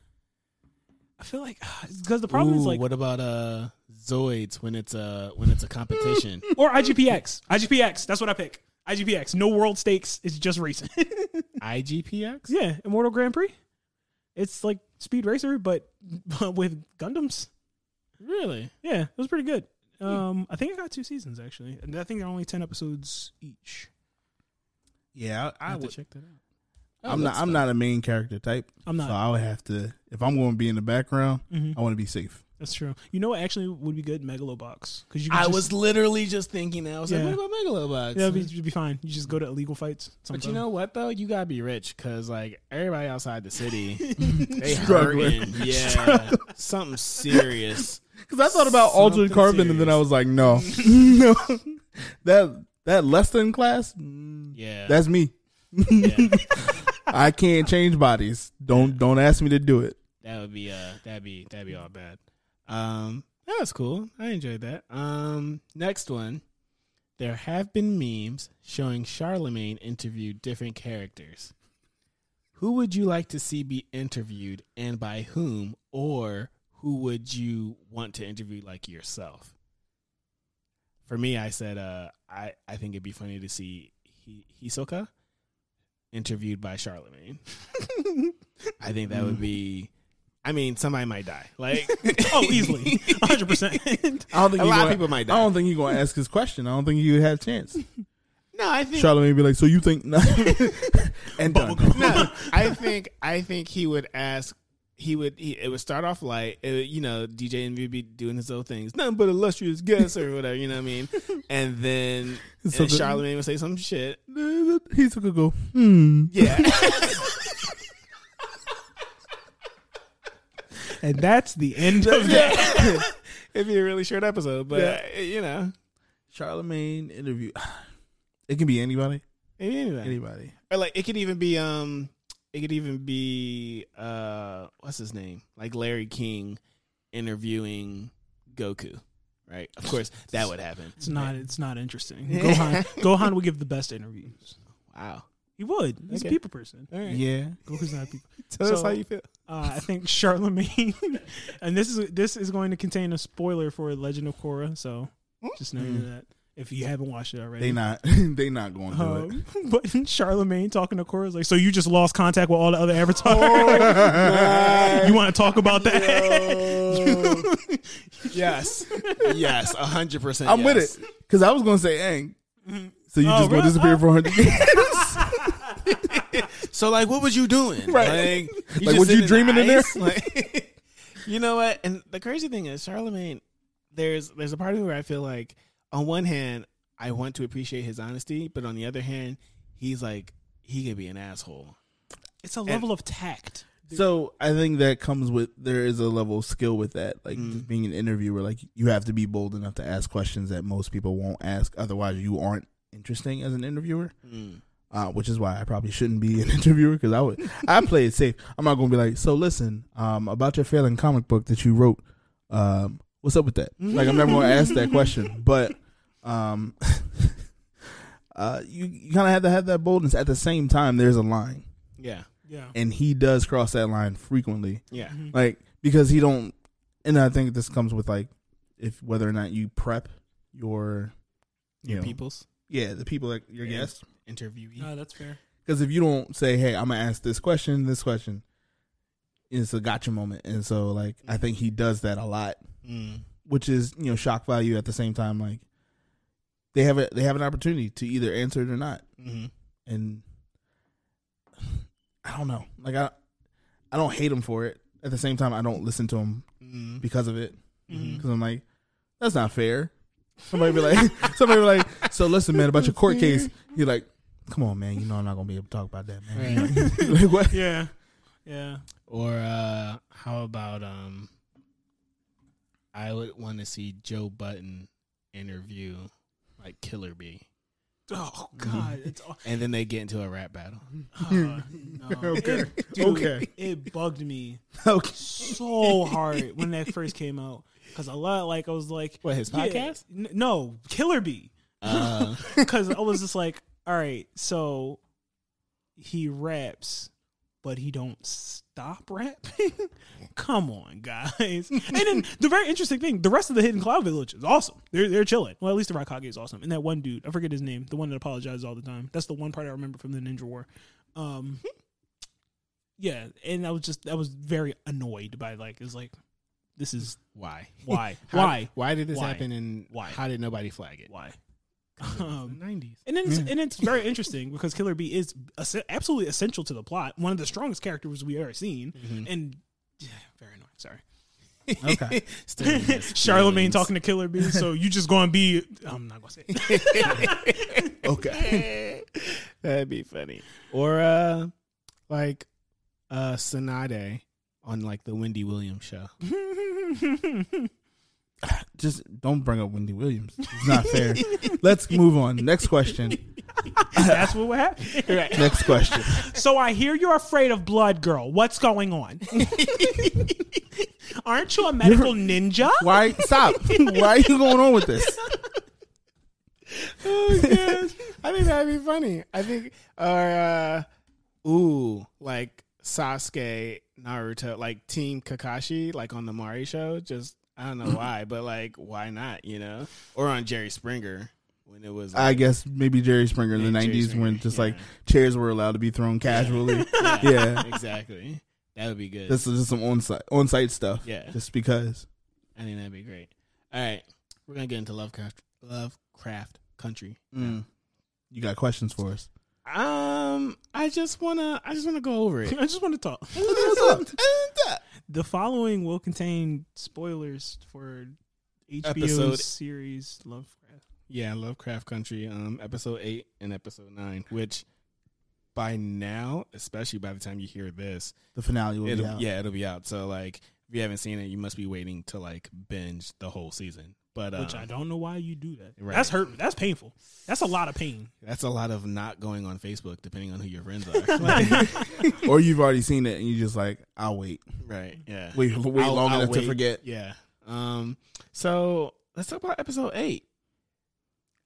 I feel like because the problem is like what about uh Zoids when it's a when it's a competition? or IGPX. IGPX. That's what I pick. IGPX. No world stakes. It's just racing. IGPX. yeah, Immortal Grand Prix. It's like Speed Racer, but, but with Gundams. Really? Yeah, it was pretty good. Um, I think I got two seasons actually, and I think they're only ten episodes each. Yeah, I I, I have to would. check that out. I'm not. I'm not a main character type. I'm not. So I would have to, if I'm going to be in the background, Mhm. I want to be safe. That's true. You know what actually would be good? Megalobox. Because you. I just, was literally just thinking that. I was Yeah. like, what about Megalobox? Yeah, it'd be, it'd be fine. You just go to illegal fights. but you know what though? You gotta be rich because like everybody outside the city, they Struggling. hurting. Yeah, something serious. Because I thought about altered Something carbon, and then I was like, no, no, that that less than class, mm, Yeah, that's me. yeah. I can't change bodies. Don't don't ask me to do it. That would be uh that'd be that'd be all bad. Um that was cool. I enjoyed that. Um next one. There have been memes showing Charlemagne interview different characters. Who would you like to see be interviewed and by whom or who would you want to interview like yourself? For me, I said uh I I think it'd be funny to see Hisoka interviewed by Charlemagne. I think that would be I mean, somebody might die. Like, Oh, easily, hundred percent. I don't think A he lot of gonna- people might die. I don't think he's gonna ask his question. I don't think he would have a chance. no, I think Charlamagne be like, "So you think?" and done. no, I think I think he would ask. He would. He, it would start off light. It you know, DJ Envy would be doing his own things, nothing but illustrious guests or whatever. You know what I mean? And then So and Charlemagne would say some shit. He took a go. Hmm. Yeah, and that's the end of that. it'd be a really short episode, but Yeah. uh, you know, Charlemagne interview. It can be anybody. anyway. Anybody. or like it could even be um, it could even be uh, what's his name? Like Larry King interviewing Goku. Right, of course that would happen. It's not. It's not interesting. Gohan. Gohan would give the best interviews. Wow. He would. He's Okay. a people person. All right. Yeah. Goku's not a people. Tell us So- how you feel. Uh, I think Charlemagne, and this is this is going to contain a spoiler for Legend of Korra. So just know Mm. that if you haven't watched it already. They not. they not going to do it. Um, but Charlemagne talking to Korra is like, so you just lost contact with all the other avatars. Oh, you want to talk about that? Yes. yes. A hundred percent. I'm with it because I was gonna say Aang. So you Oh, just gonna disappear Oh. for hundred years? So like, what was you doing? Right. Like, Like, just was you dreaming in there? Like, you know what? And the crazy thing is, Charlemagne. There's there's a part of me where I feel like, on one hand, I want to appreciate his honesty, but on the other hand, he's like he could be an asshole. it's a level of tact. So I think that comes with there is a level of skill with that, like Mm. just being an interviewer. Like you have to be bold enough to ask questions that most people won't ask. Otherwise, you aren't interesting as an interviewer. Mm. Uh, which is why I probably shouldn't be an interviewer because I would I play it safe. I'm not gonna be like, so listen, um, about your failing comic book that you wrote. Um, what's up with that? Like I'm never gonna ask that question, but um, uh, you you kind of have to have that boldness. At the same time, there's a line, Yeah. Yeah. and he does cross that line frequently. Yeah. like because he don't and i think this comes with like if whether or not you prep your you Your know, people's yeah the people like your Yeah. guests interviewee. No, that's fair. because if you don't say hey i'm gonna ask this question this question it's a gotcha moment and so like i think he does that a lot Mm. which is you know shock value at the same time like they have a they have an opportunity to either answer it or not hmm and i don't know like i i don't hate them for it at the same time i don't listen to them Mm. because of it Mhm. because I'm like, that's not fair. Somebody be like, somebody be like, so listen, man, about your court case. You're like, come on, man, you know I'm not gonna be able to talk about that, man. like what? Yeah. Yeah. Or uh, how about um, I would want to see Joe Budden interview like Killer Bee, Oh God. It's all- and then they get into a rap battle. uh, no. Okay. It, dude, Okay. It bugged me Okay. so hard when that first came out because a lot like I was like, What his yeah, podcast? n- no, Killer Bee. Uh, because I was just like, all right, so he raps, but he don't stop rapping. Come on, guys. And then the very interesting thing, the rest of the Hidden Cloud Village is awesome. They're they're chilling. Well, at least the Raikage is awesome. And that one dude, I forget his name, the one that apologizes all the time. That's the one part I remember from the Ninja War. Um, yeah, and I was just I was very annoyed by like it's like this is why? why why Why did this Why? happen? And Why? How did nobody flag it? why. The Um, nineties. And it's, and it's very interesting because Killer Bee is es- absolutely essential to the plot. One of the strongest characters we've ever seen. And yeah, very annoying. Sorry. Okay. Charlemagne talking to Killer Bee. So you just going to be. I'm not going to say it. Okay. That'd be funny. Or uh, like uh, Tsunade on like the Wendy Williams show. Just don't bring up Wendy Williams. It's not fair. Let's move on. Next question. That's what would happen. Next question. So I hear you're afraid of blood, girl. What's going on? Aren't you a medical ninja? Why stop? Why are you going on with this? oh gosh. I think that'd be funny. I think or uh ooh, like Sasuke, Naruto, like Team Kakashi, like on the Maury show. Just I don't know why, but like why not, you know? Or on Jerry Springer when it was I guess maybe Jerry Springer in the '90s when just yeah. like chairs were allowed to be thrown casually. yeah. exactly. That would be good. This is just some on site on site stuff. Yeah. Just because. I think that'd be great. All right, we're gonna get into Lovecraft Lovecraft Country. Mm. You got questions for us? Um, I just wanna I just wanna go over it. I just want to talk. The following will contain spoilers for HBO's Episode- series Lovecraft. yeah, Lovecraft Country, um, episode eight and episode nine, which by now, especially by the time you hear this, The finale will be it'll, out. yeah, it'll be out. So like, if you haven't seen it, you must be waiting to like binge the whole season. But uh, Which I don't know why you do that. Right. That's hurt. That's painful. That's a lot of pain. that's a lot of not going on Facebook, depending on who your friends are. Like, or you've already seen it and you just like, I'll wait. right? Yeah. Wait, wait I'll- long I'll enough to forget. Yeah. Um. So let's talk about episode eight.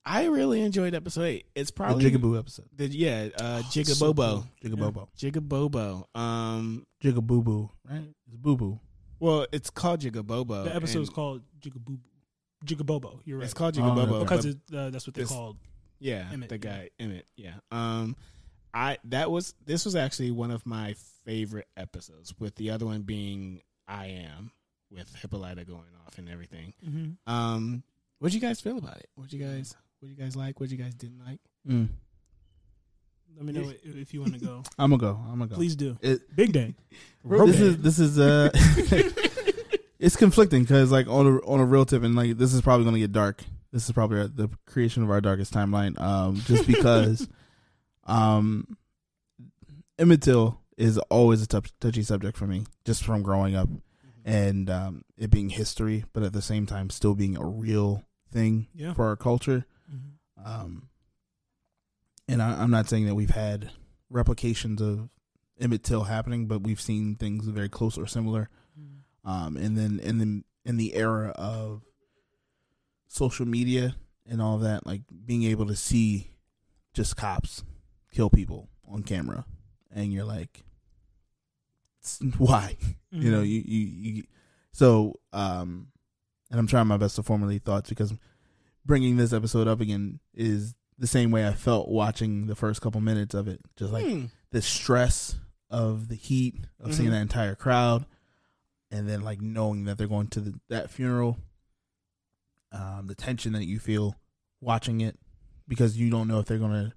I really enjoyed episode eight. It's The probably Jigaboo episode. the yeah, uh, so Jigabobo, Jigabobo. Jigabobo. Um. Jigaboo right? It's boo boo. Well, it's called Jigabobo. The episode's and called Jigaboo. Jigabobo. You're right. It's called Oh, Jigabobo okay. because it, uh, that's what they this- called. Yeah, Emmett, the yeah. guy Emmett. Yeah. Um, I that was this was actually one of my favorite episodes. With the other one being I am with Hippolyta going off and everything. Mm-hmm. Um, what'd you guys feel about it? What you guys what you guys like? What you guys didn't like? Mm. Let me know if, if you want to go. I'm gonna go. I'm gonna go. Please do. It, Big day. this is this is uh, it's conflicting because like on a on a real tip and like this is probably gonna get dark. This is probably the creation of our darkest timeline. Um, just because, um, Emmett Till is always a touchy subject for me, just from growing up and um, it being history, but at the same time still being a real thing Yeah. for our culture. Mhm. Um, and I, I'm not saying that we've had replications of Emmett Till happening, but we've seen things very close or similar. Um, and then in the in the era of social media and all that, like being able to see just cops kill people on camera, and you're like, "S- why? You know, Mhm. you, you, you so um and I'm trying my best to formulate thoughts because bringing this episode up again is the same way I felt watching the first couple minutes of it. Just like Hmm. the stress of the heat of seeing Mhm. that entire crowd and then like knowing that they're going to the, that funeral um the tension that you feel watching it because you don't know if they're going to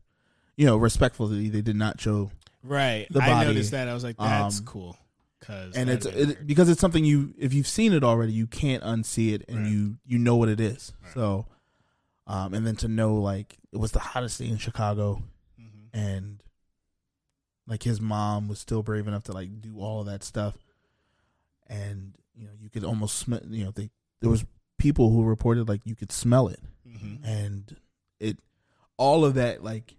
you know respectfully they did not show right. the I noticed that. I was like, that's um, cool. Cause and it's it, because it's something you if you've seen it already you can't unsee it and Right. you you know what it is Right. so um and then to know like it was the hottest day in chicago. Mhm. and like his mom was still brave enough to like do all of that stuff and you know you could almost smell you know they there was people who reported like you could smell it. Mhm. and it all of that like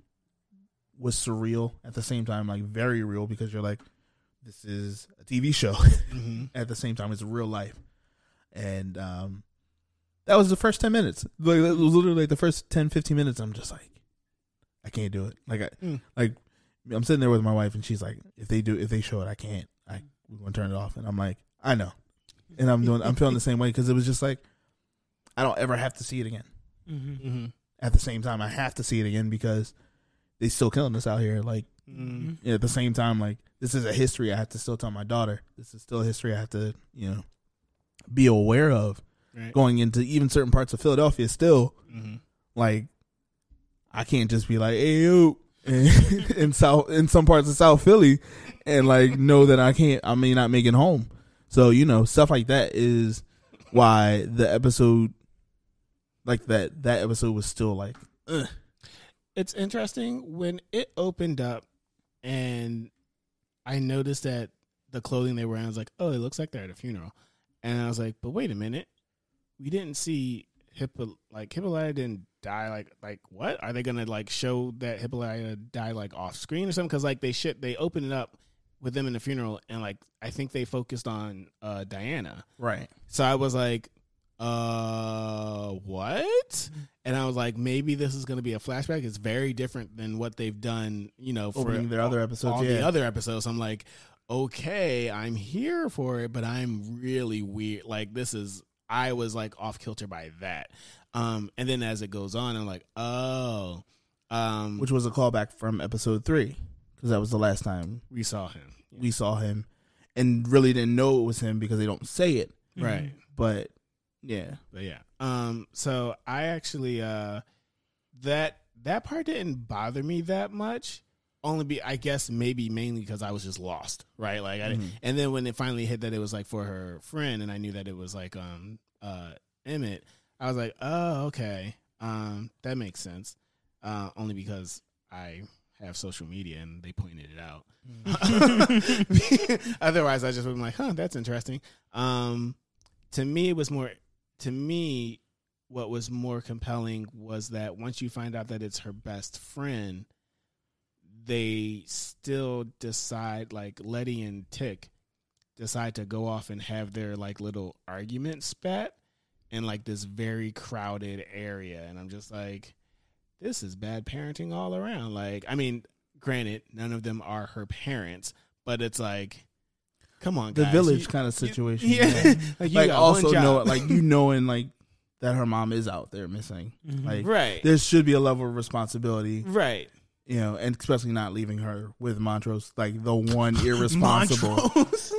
was surreal at the same time like very real because you're like this is a tv show. Mhm. at the same time it's real life. And um that was the first 10 minutes. Like it was literally like the first 10 15 minutes i'm just like i can't do it. Like i Mm. like i'm sitting there with my wife and she's like if they do if they show it i can't. I we're gonna turn it off. And i'm like i know and i'm doing i'm feeling the same way because it was just like i don't ever have to see it again Mhm. Mhm. at the same time i have to see it again because they still killing us out here like Mhm. at the same time, like this is a history I have to still tell my daughter. This is still a history I have to, you know, be aware of Right. going into even certain parts of Philadelphia. Still, Mhm. like I can't just be like, "Hey yo," in, in South in some parts of South Philly, and like know that I can't. I may not make it home. So you know, stuff like that is why the episode, like that, that episode was still like, Ugh. it's interesting when it opened up and I noticed that the clothing they were wearing I was like, oh, it looks like they're at a funeral. And I was like, but wait a minute. We didn't see Hippo like Hippolyta didn't die like like what? Are they gonna like show that Hippolyta died like off screen or something? Because like they shit they opened it up with them in the funeral and like I think they focused on uh Diana. right, So I was like, uh, what? And I was like, maybe this is going to be a flashback. It's very different than what they've done, you know, for Opening their other episodes, all yeah. the other episodes. I'm like, okay, I'm here for it, but I'm really weird. Like this is, I was like off kilter by that. Um, and then as it goes on, I'm like, oh, um, which was a callback from episode three because that was the last time we saw him. we saw him and really didn't know it was him because they don't say it. Right. But yeah, But yeah. Um so I actually uh that that part didn't bother me that much. Only be I guess maybe mainly because I was just lost, right? Like I Mhm. and then when it finally hit that it was like for her friend and I knew that it was like um uh Emmett, I was like, "Oh, okay. Um that makes sense." Uh only because I have social media and they pointed it out. Otherwise, I just would be like, "Huh, that's interesting." Um, to me, it was more. To me, what was more compelling was that once you find out that it's her best friend, they still decide, like Letty and Tick, decide to go off and have their like little argument spat in like this very crowded area, and I'm just like, this is bad parenting all around. Like, I mean, granted, none of them are her parents, but it's like, come on, the guys. village You- kind of situation. yeah, yeah. like, you like also know like you knowing like that her mom is out there missing. Mhm. Like right, there should be a level of responsibility, right. you know, and especially not leaving her with Montrose, like the one irresponsible,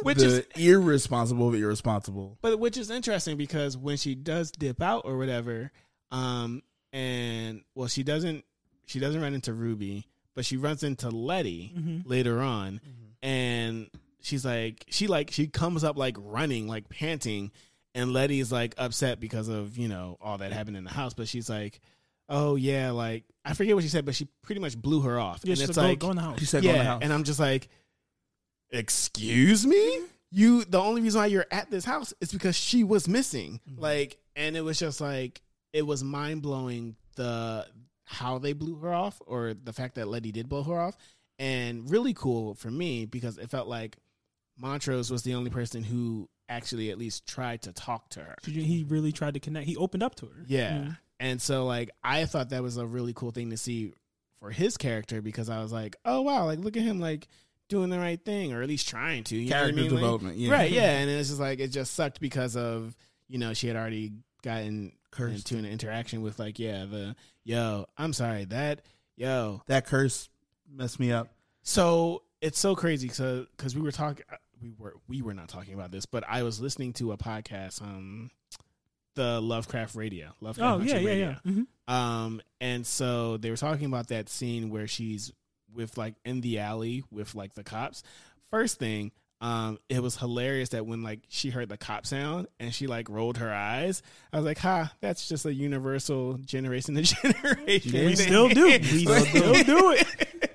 Which is, irresponsible but irresponsible. but which is interesting because when she does dip out or whatever, um, and well, she doesn't, she doesn't run into Ruby, but she runs into Letty Mhm. later on, and she's like, she like, she comes up like running, like panting, and Letty's like upset because of you know all that happened in the house, but she's like, oh yeah, like I forget what she said, but she pretty much blew her off, Yeah, and she's it's like, go- like, go in the house. She said, "Go in the yeah, house." and I'm just like, excuse me, you. The only reason why you're at this house is because she was missing. Mhm. Like, and it was just like it was mind blowing the how they blew her off, or the fact that Letty did blow her off, and really cool for me because it felt like Montrose was the only person who actually at least tried to talk to her. He really tried to connect. He opened up to her. Yeah. Mhm. And so like I thought that was a really cool thing to see for his character because I was like, oh wow, like look at him like doing the right thing or at least trying to. You know I Character mean? Like- development, yeah. Right, yeah. And it's just like it just sucked because of, you know, she had already gotten Cursed. into an interaction with like, yeah, the yo, I'm sorry, that yo. That curse messed me up. So it's so crazy so because we were talking we were we were not talking about this, but I was listening to a podcast, um the Lovecraft Radio. Lovecraft Oh yeah, Country yeah, Radio. yeah. Mhm. Um, and so they were talking about that scene where she's with like in the alley with like the cops. First thing, um, it was hilarious that when like she heard the cop sound and she like rolled her eyes, I was like, "Ha, that's just a universal generation to generation." Yeah. We still do. We still do it.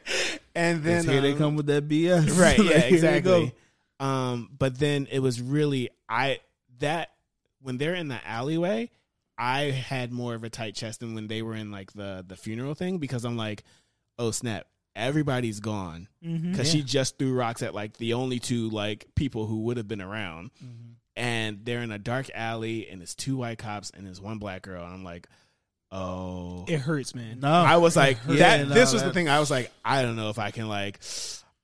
And then here they um, come with that BS. right Like, yeah they exactly um but then it was really i that when they're in the alleyway i had more of a tight chest than when they were in like the the funeral thing because i'm like oh snap everybody's gone because she just threw rocks at like the only two like people who would have been around Mm-hmm. and they're in a dark alley and it's two white cops and it's one black girl and i'm like oh It hurts, man. No, I was like Yeah, that. no, this was the thing. I was like, I don't know if I can like.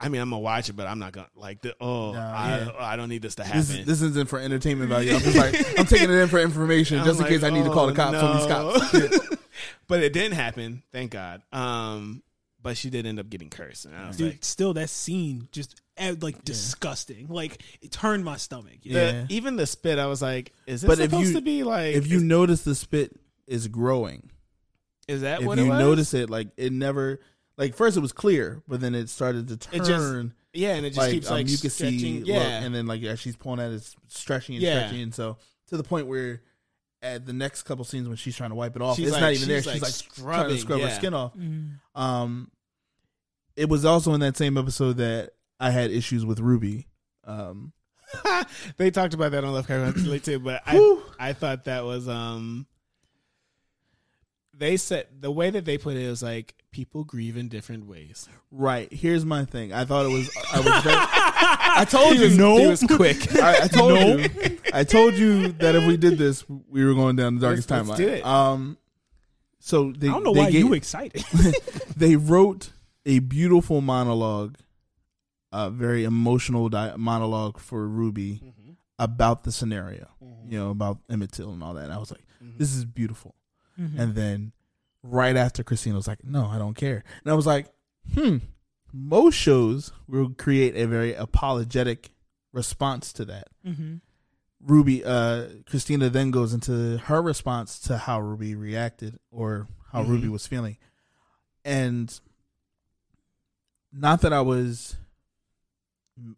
I mean, I'm gonna watch it, but I'm not gonna like. The, oh, No, I, yeah. I don't need this to happen. This, this isn't for entertainment value. I'm just like I'm taking it in for information, I'm just in like, case I need to call the oh, cops on these no. cops. but it didn't happen, thank God. Um, but she did end up getting cursed, and I was Dude, like, still that scene just eh, like disgusting. Like it turned my stomach. You know? the, Yeah. even the spit, I was like, is this But if supposed you- to be like? if you notice the spit is growing, is that if what you it was? notice it, like it never, like first it was clear, but then it started to turn. It just yeah, and it just like keeps um, like you can see, stretching. look, yeah, and then like as she's pulling at it, it's stretching and Yeah. stretching, and so to the point where at the next couple scenes when she's trying to wipe it off, She's it's like- not even there. she's She's like like, trying scrubbing, to scrub her skin off. Mhm. Um, it was also in that same episode that I had issues with Ruby. Um, they talked about that on Love Country too, but I I thought that was um they said the way that they put it was like people grieve in different ways. right. Here's my thing. I thought it was. I was. Very, I told He you was- no. he was quick. I, I told you. I told you that if we did this, we were going down the darkest Let's- timeline. let's do it. Um, so they, I don't know they why gave- you excited. they wrote a beautiful monologue, a very emotional di- monologue for Ruby about the scenario. You know about Emmett Till and all that. And I was like, this is beautiful. Mhm. And then right after Christina was like, no, I don't care. And I was like, hmm, most shows will create a very apologetic response to that. Mm-hmm. Ruby, uh, Christina then goes into her response to how Ruby reacted or how Mhm. Ruby was feeling. And not that I was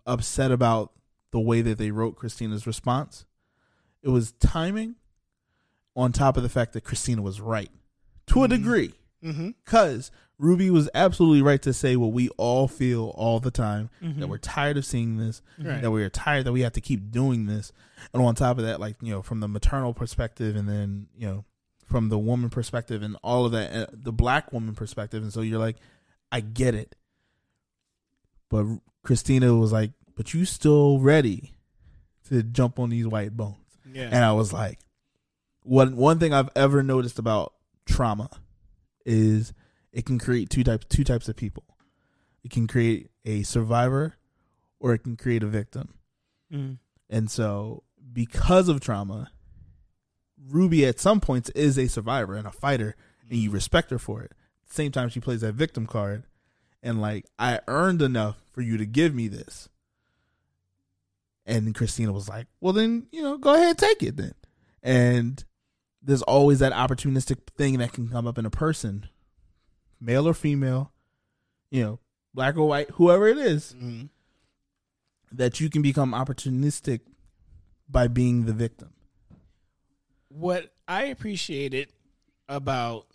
upset about the way that they wrote Christina's response, it was timing on top of the fact that Christina was right to a Mhm. degree. Mm-hmm. Because Ruby was absolutely right to say what we all feel all the time Mm-hmm. that we're tired of seeing this, Right. that we are tired that we have to keep doing this. And on top of that, like, you know, from the maternal perspective and then, you know, from the woman perspective and all of that, uh, the black woman perspective. And so you're like, I get it. But Christina was like, but you still ready to jump on these white bones. Yeah. And I was like, one one thing I've ever noticed about trauma is it can create two types two types of people. It can create a survivor or it can create a victim. Mm-hmm. And so because of trauma, Ruby at some points is a survivor and a fighter and you respect her for it. Same time she plays that victim card and like I earned enough for you to give me this. And Christina was like, "Well then, you know, go ahead and take it then." And there's always that opportunistic thing that can come up in a person, male or female, you know, black or white, whoever it is, Mhm. that you can become opportunistic by being the victim. what I appreciated about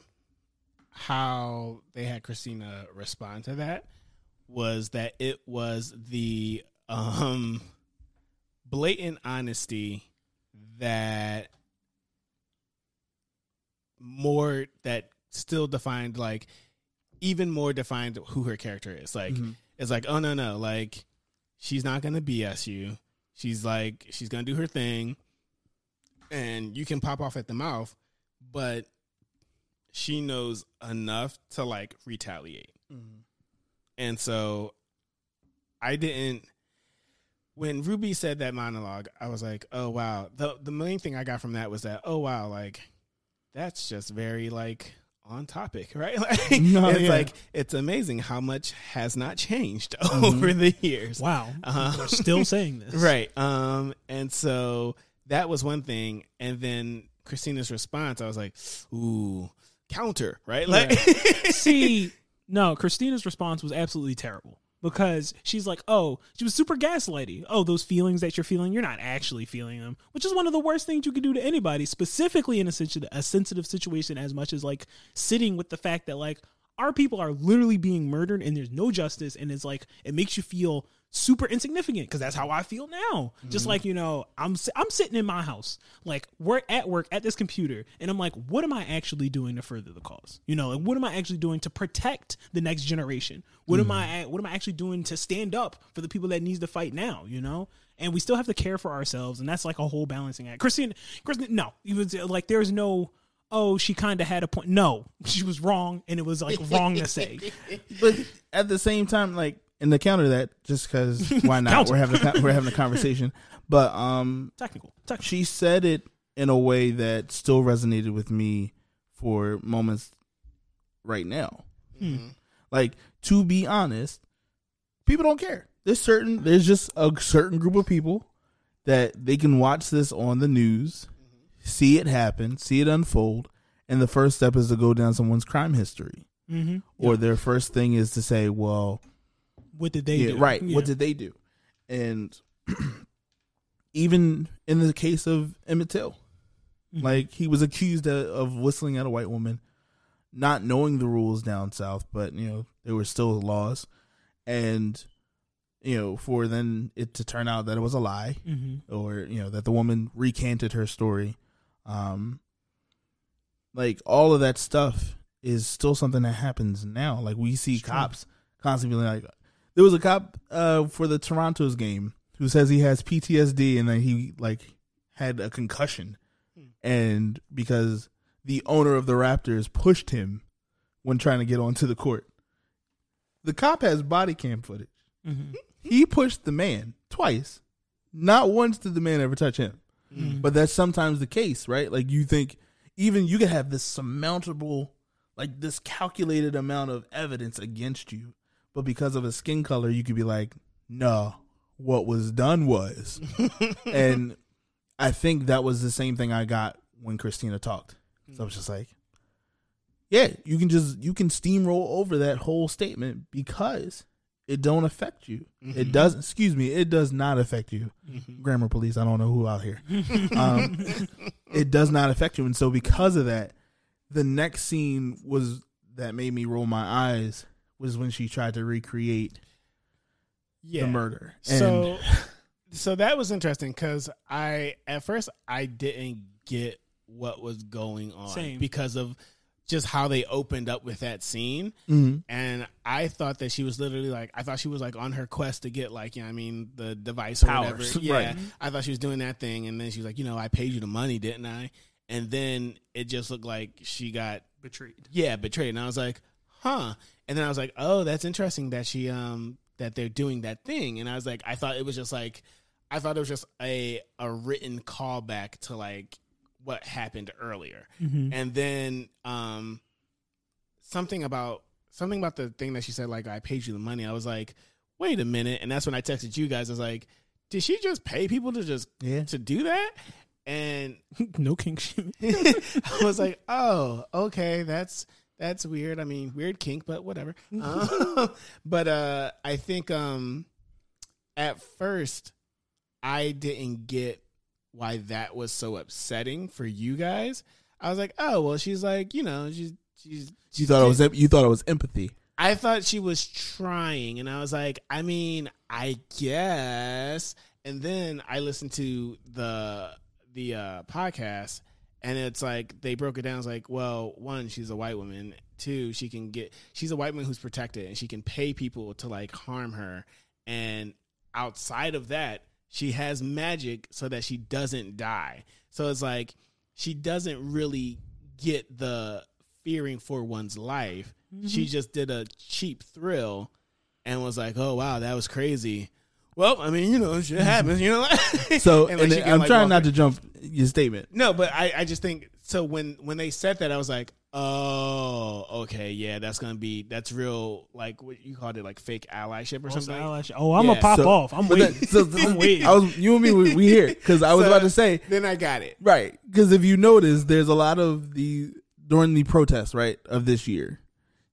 how they had Christina respond to that was that it was the um blatant honesty that more that still defined like even more defined who her character is. Like Mhm. it's like oh no no like she's not gonna bs you. She's like she's gonna do her thing and you can pop off at the mouth but she knows enough to like retaliate. And so i didn't when ruby said that monologue i was like oh wow. The the main thing i got from that was that oh wow like that's just very like on topic right like No, it's yeah. like it's amazing how much has not changed Mm-hmm. over the years Wow. Uh-huh. People are still saying this. right um and so that was one thing and then christina's response i was like ooh counter right like See, no, Christina's response was absolutely terrible because she's like, oh, she was super gaslighty. Oh, those feelings that you're feeling, you're not actually feeling them, which is one of the worst things you could do to anybody, specifically in a a sensitive situation as much as like sitting with the fact that like our people are literally being murdered and there's no justice and it's like it makes you feel super insignificant because that's how I feel now. Just mm-hmm. like you know, I'm I'm sitting in my house, like we're at work at this computer, and I'm like, what am I actually doing to further the cause? You know, like what am I actually doing to protect the next generation? What am mm-hmm. I what am I actually doing to stand up for the people that needs to fight now? You know. And we still have to care for ourselves, and that's like a whole balancing act. Christine, Christine, no, it was uh, like there's no, oh, she kind of had a point. No, she was wrong, and it was like wrong to say. But at the same time, like, and to counter that, just because why not? We're having a, we're having a conversation. But um, Technical, technical. she said it in a way that still resonated with me for moments right now. Like to be honest, people don't care. There's certain there's just a certain group of people that they can watch this on the news, see it happen, see it unfold, and the first step is to go down someone's crime history. Mm-hmm. Or their first thing is to say, well, What did they yeah, do? right. Yeah. What did they do? And even in the case of Emmett Till, Mhm. like he was accused of, of whistling at a white woman, not knowing the rules down south, but you know there were still laws, and you know for then it to turn out that it was a lie, Mm-hmm. or you know that the woman recanted her story, um, like all of that stuff is still something that happens now. Like we see cops constantly like there was a cop uh, for the Toronto's game who says he has PTSD and that he like had a concussion, and because the owner of the Raptors pushed him when trying to get onto the court. The cop has body cam footage. Mm-hmm. He pushed the man twice. Not once did the man ever touch him. Mm-hmm. But that's sometimes the case, right? Like you think even you could have this surmountable, like this calculated amount of evidence against you, but because of a skin color, you could be like, no, what was done was. and I think that was the same thing I got when Christina talked. So I was just like, yeah, you can just you can steamroll over that whole statement because it don't affect you. It does. Excuse me, it does not affect you. Grammar police. I don't know who out here. um, it does not affect you, and so because of that, the next scene was that made me roll my eyes was when she tried to recreate yeah. the murder. And So, so that was interesting because I at first I didn't get what was going on Same. because of just how they opened up with that scene, Mhm. and I thought that she was literally like I thought she was like on her quest to get like you know I mean the device or Powers, whatever. Yeah, right. I thought she was doing that thing, and then she was like, you know, I paid you the money, didn't I? And then it just looked like she got Betrayed. yeah betrayed and i was like huh and then i was like oh that's interesting that she um that they're doing that thing. And i was like i thought it was just like i thought it was just a a written callback to like what happened earlier. And then um something about something about the thing that she said like i paid you the money. I was like wait a minute. And that's when i texted you guys. I was like did she just pay people to just Yeah. to do that? And no kink shit. I was like, oh, okay, that's that's weird. I mean, weird kink, but whatever. Uh, but uh, I think um, at first I didn't get why that was so upsetting for you guys. I was like, oh, well, she's like, you know, she's she's. You thought it was get- you thought it was empathy. I thought she was trying, and I was like, I mean, I guess. And then I listened to the the uh, podcast, and it's like they broke it down. It's like, well, one, she's a white woman. Two, she can get she's a white woman who's protected, and she can pay people to like harm her. And outside of that, she has magic so that she doesn't die. So it's like she doesn't really get the fearing for one's life. She mm-hmm. just did a cheap thrill and was like, "Oh wow, that was crazy." Well, I mean, you know, shit mm-hmm. happens, you know. So And, like, and then can, I'm like, trying not to jump your statement. No, but I, I just think so. When when they said that, I was like, "Oh, okay, yeah, that's gonna be that's real." Like what you called it, like fake allyship or something. Oh, I'm Yeah. gonna pop So- off. I'm but waiting. then- so- I'm waiting. I was you and me we, we here because I was So, about to say Then I got it. right because if you notice, there's a lot of the during the protests right of this year,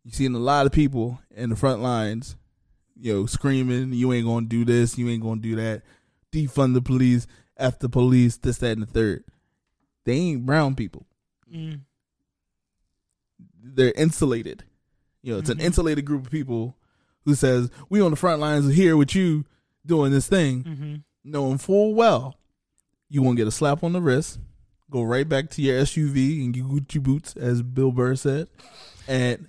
you seen a lot of people in the front lines, you know, screaming, "You ain't gonna do this, you ain't gonna do that, defund the police, f the police, this, that, and the third. They ain't brown people. Mm. they're insulated. You know, it's an insulated group of people who says we on the front lines here with you doing this thing, Mm-hmm. knowing full well you won't get a slap on the wrist, go right back to your SUV and get your Gucci boots, as Bill Burr said. And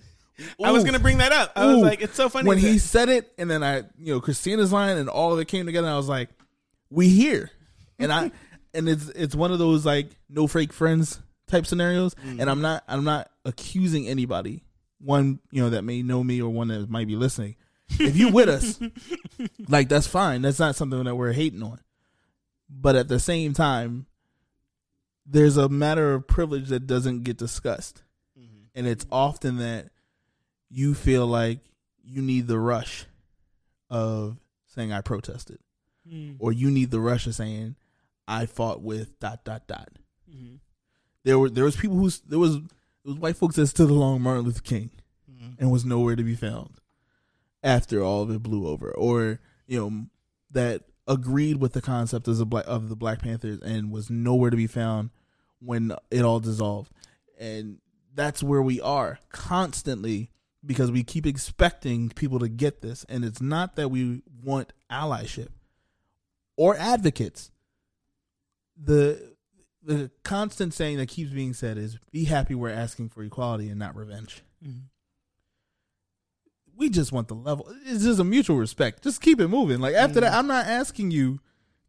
I was gonna bring that up. I was Ooh. like, it's so funny when that- he said it, and then I, you know, Christina's line and all of it came together. And I was like, "We here," and I, and it's it's one of those like no fake friends type scenarios. Mm. And I'm not I'm not accusing anybody. One you know that may know me or one that might be listening. If you with us, like that's fine. That's not something that we're hating on. But at the same time, there's a matter of privilege that doesn't get discussed, mm-hmm. and it's often that you feel like you need the rush of saying I protested, Mm. or you need the rush of saying I fought with dot dot dot. Mhm. There were there was people who there was there was white folks that stood along Martin Luther King and was nowhere to be found after all of it blew over, or you know that agreed with the concept of the black of the Black Panthers and was nowhere to be found when it all dissolved, and that's where we are constantly because we keep expecting people to get this, and it's not that we want allyship or advocates. The the constant saying that keeps being said is be happy we're asking for equality and not revenge Mhm. we just want the level. It's just a mutual respect. Just keep it moving. Like after that, I'm not asking you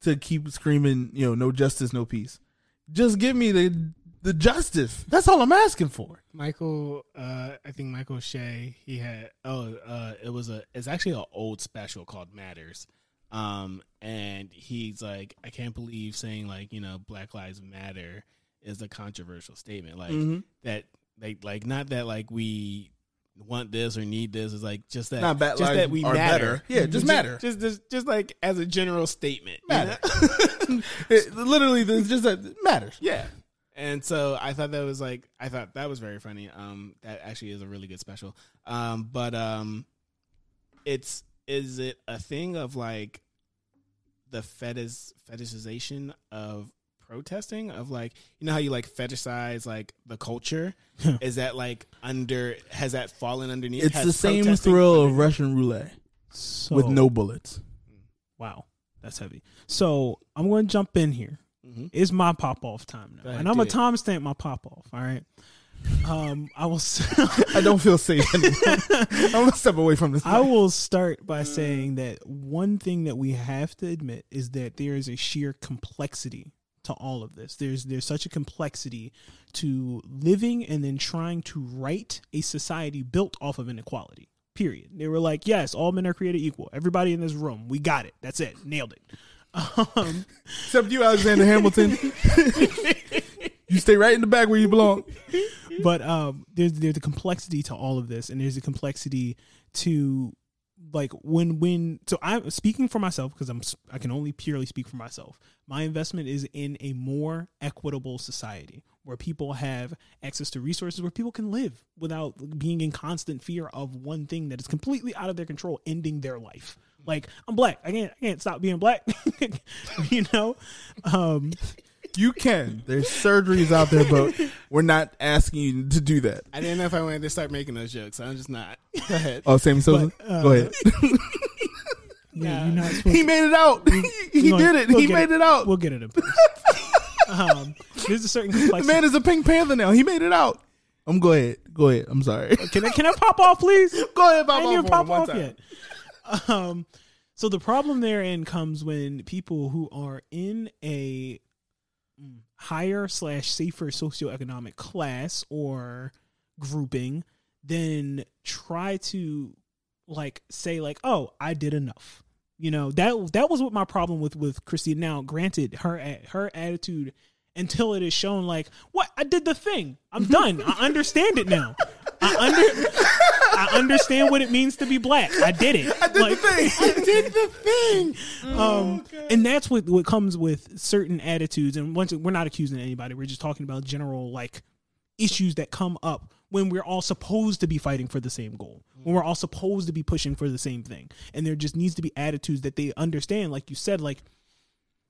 to keep screaming, you know, no justice, no peace. Just give me the the justice. That's all I'm asking for. Michael, uh, I think Michael Che, he had oh, uh, it was a it's actually an old special called Matters, um, and he's like, I can't believe saying like you know Black Lives Matter is a controversial statement like Mhm. that like like not that like we want this or need this. It's like just that Not bad just that we matter. better. Yeah, just matter. Just, just just like as a general statement. you Matter. know? It, literally, it's just that matters. Yeah. And so I thought that was like I thought that was very funny. Um that actually is a really good special. Um but um it's is it a thing of like the fetish fetishization of protesting of like you know how you like fetishize like the culture is that like under has that fallen underneath It's Has the same protesting thrill of Russian roulette So, with no bullets. wow, that's heavy. So I'm going to jump in here. Mhm. It's my pop off time now, ahead, and I'm a do it. timestamp my pop off. All right. Um, I will. I don't feel safe anymore. I'm gonna step away from this. I will start by saying that one thing that we have to admit is that there is a sheer complexity to all of this. There's there's such a complexity to living and then trying to write a society built off of inequality. Period. They were like, yes, all men are created equal. Everybody in this room, we got it. That's it. Nailed it. Um, Except you, Alexander Hamilton. you stay right in the back where you belong. but um there's there's a complexity to all of this and there's a complexity to like when when so i'm speaking for myself because i'm I can only purely speak for myself my investment is in a more equitable society where people have access to resources where people can live without being in constant fear of one thing that is completely out of their control ending their life like i'm black i can't i can't stop being black you know um You can. There's surgeries out there, but we're not asking you to do that. I didn't know if I wanted to start making those jokes. I'm just not. Go ahead. Oh, Sammy Sosa, But, uh, go ahead. yeah, you're not supposed he made it out. he We'll- did it. we'll he made it, out. We'll get it in um, there's a certain the man is a Pink Panther now. He made it out. Um, go ahead. Go ahead. I'm sorry. can I can I pop off, please? go ahead, Bob. I ain't even pop off yet. Um, so the problem therein comes when people who are in a higher slash safer socioeconomic class or grouping then try to like say like oh i did enough. You know that that was what my problem with with christine. Now granted her her attitude until it is shown like what? I did the thing. I'm done. I understand it now. I under i understand what it means to be black. I did it. I did the thing. I did the thing. Um and that's what what comes with certain attitudes. And once we're not accusing anybody. We're just talking about general like issues that come up when we're all supposed to be fighting for the same goal when we're all supposed to be pushing for the same thing. And there just needs to be attitudes that they understand like you said like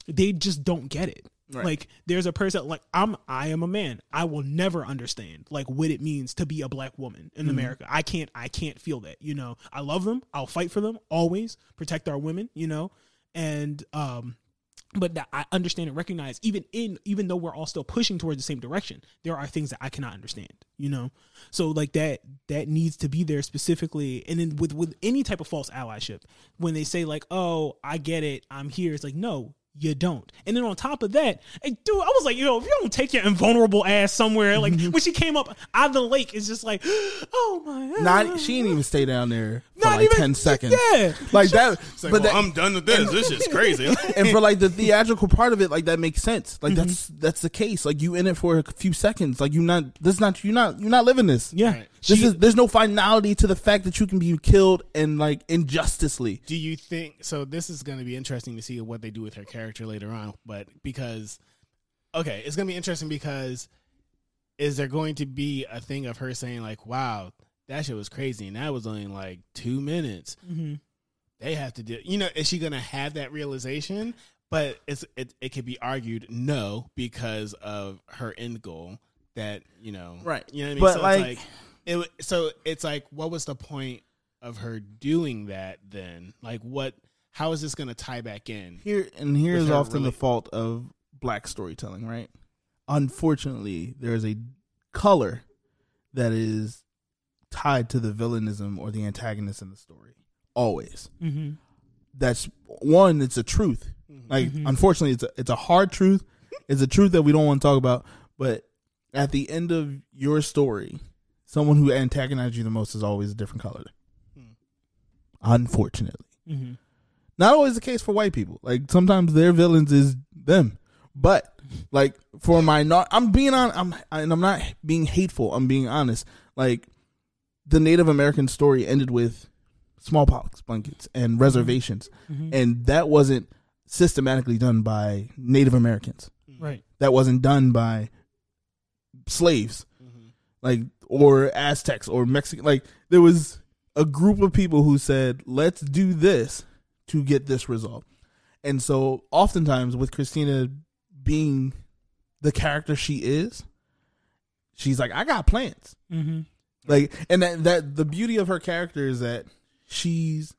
they just don't get it like there's a person like i'm i am a man. I will never understand like what it means to be a black woman in america. I can't i can't feel that you know? I love them. I'll fight for them always protect our women you know? And um but that I understand and recognize even in even though we're all still pushing towards the same direction, there are things that I cannot understand, you know. So like that that needs to be there specifically, and then with with any type of false allyship, when they say like, "Oh, I get it, I'm here," it's like, no, you don't. And then on top of that, hey, dude, I was like, yo, if you don't take your invulnerable ass somewhere, like when she came up out of the lake, it's just like, oh my god, Not. She didn't even stay down there for Not like even- ten seconds. yeah. Like that. It's like, but well, that, I'm done with this. This is crazy. and for like the theatrical part of it, like that makes sense. Like Mm-hmm. that's that's the case. Like you in it for a few seconds. Like you not. This not. You not. You're not living this. Yeah, Right. This She- is. There's no finality to the fact that you can be killed and like injusticely. Do you think so? This is going to be interesting to see what they do with her character later on. But because, okay, it's going to be interesting because is there going to be a thing of her saying like, "Wow, that shit was crazy," and that was only like two minutes. Mhm. They have to do, you know, is she going to have that realization? But it's it, it could be argued no because of her end goal that you know Right. you know what I mean. But, so like- it's like it. So it's like, what was the point of her doing that then? Like, what? How is this going to tie back in? Here and here With is her often really- the fault of black storytelling, right? Unfortunately, there is a color that is tied to the villainism or the antagonist in the story. Always. Mhm. That's one. It's a truth. Like, Mhm. unfortunately, it's a it's a hard truth. It's a truth that we don't want to talk about. But at the end of your story, someone who antagonizes you the most is always a different color. Hmm. Unfortunately Mhm. not always the case for white people. Like sometimes their villains is them. But like for my not, I'm being on. I'm and I'm not being hateful. I'm being honest. Like the Native American story ended with smallpox blankets and reservations, and that wasn't systematically done by Native Americans. Right. That wasn't done by slaves, like or Aztecs or Mexican. Like there was a group of people who said, "Let's do this to get this result." And so, oftentimes, with Christina being the character she is, she's like, "I got plans." Mm-hmm. Like, and that that the beauty of her character is that she's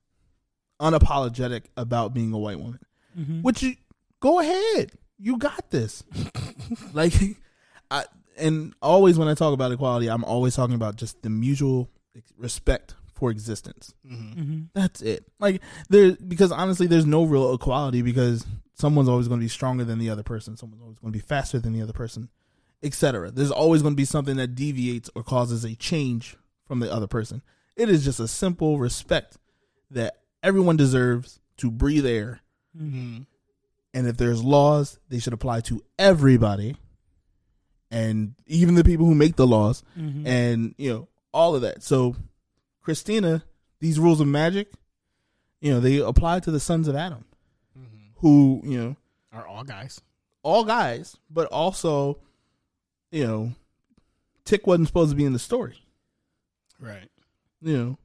unapologetic about being a white woman. Mm-hmm. Which you go ahead, you got this. like, I and always when I talk about equality, I'm always talking about just the mutual respect for existence. Mm-hmm. That's it. Like there, because honestly, there's no real equality because someone's always going to be stronger than the other person. Someone's always going to be faster than the other person, etc. There's always going to be something that deviates or causes a change from the other person. It is just a simple respect that everyone deserves to breathe air. Mm-hmm. And if there's laws, they should apply to everybody, and even the people who make the laws Mm-hmm. and you know all of that. So, Christina, these rules of magic, you know, they apply to the sons of Adam, who you know Are all guys? all guys, but also, you know, Tick wasn't supposed to be in the story. Right. You know,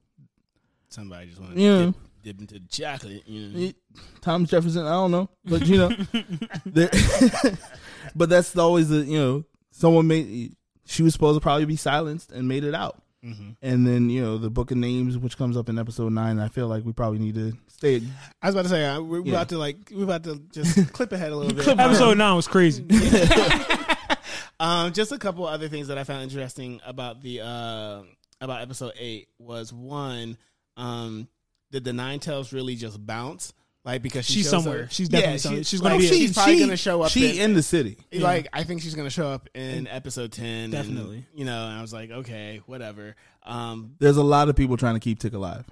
Somebody just want Yeah. to dip, dip into the chocolate. You know. it- Thomas Jefferson, I don't know, but you know, but that's always the you know someone made she was supposed to probably be silenced and made it out. Mm-hmm. And then you know the book of names, which comes up in episode nine. I feel like we probably need to stay. I was about to say uh, we're Yeah. about to like we're about to just clip ahead a little bit. Episode nine was crazy. Um, just a couple other things that I found interesting about the uh, about episode eight was one, um, did the Nine Tails really just bounce? Like because she She's shows somewhere. her- She's definitely she- somewhere. She's gonna like, be- She's probably gonna show up. She in, in the city. like I think she's gonna show up in episode ten. and, Definitely. you know, and I was like, okay, whatever. Um, There's a lot of people trying to keep Tick alive,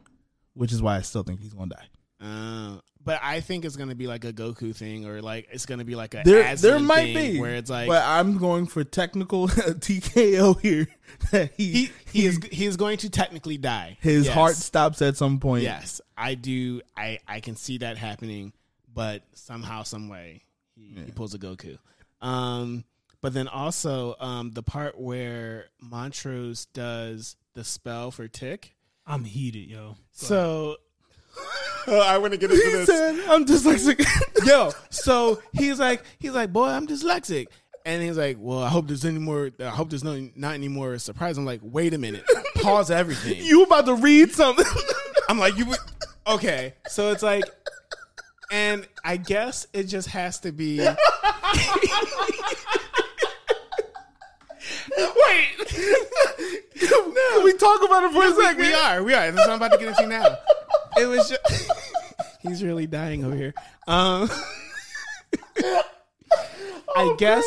which is why I still think he's gonna die. uh, but I think it's gonna be like a Goku thing, or like it's gonna be like a There, Aslan there might thing be where it's like but I'm going for technical TKO here. That he, he he is he is going to technically die. his Yes. heart stops at some point. Yes, I do. I I can see that happening, but somehow, some way, he, he pulls a Goku. Um, but then also um, the part where Montrose does the spell for Tick. I'm heated, yo. So I want to get into He this. said, "I'm dyslexic." Yo, so he's like, he's like, boy, I'm dyslexic. And he's like, well, I hope there's any more. I hope there's no not any more surprise. I'm like, wait a minute, pause everything. you about to read something? I'm like, you okay. So it's like, and I guess it just has to be. Wait, Can we talk about it for a second? we are, we are. That's what I'm about to get into now. It was just. He's really dying over here. Um, I guess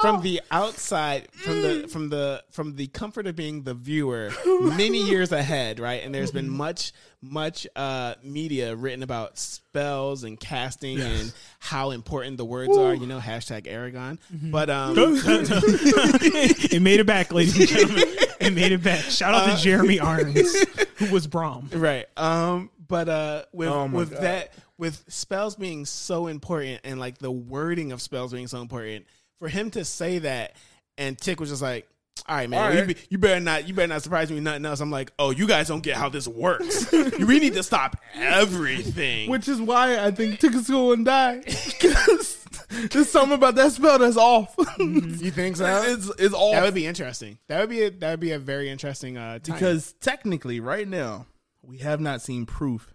from the outside, from the from the from the comfort of being the viewer, many years ahead, right? And there's been much much uh, media written about spells and casting and how important the words are. You know, hashtag Eragon. But um, it made it back, ladies and gentlemen. It made it back. Shout out Uh, to Jeremy Irons, who was Brom. right um but uh with Oh with God. that with spells being so important and like the wording of spells being so important for him to say that and tick was just like all right, man. All You, be- you better not. You better not surprise me with nothing else. I'm like, oh, you guys don't get how this works. we need to stop everything. Which is why I think Tick is going to die. Because there's something about that spell that's off. you think so? it's it's off. that would be interesting. That would be a, that would be a very interesting uh, time. because technically, right now, we have not seen proof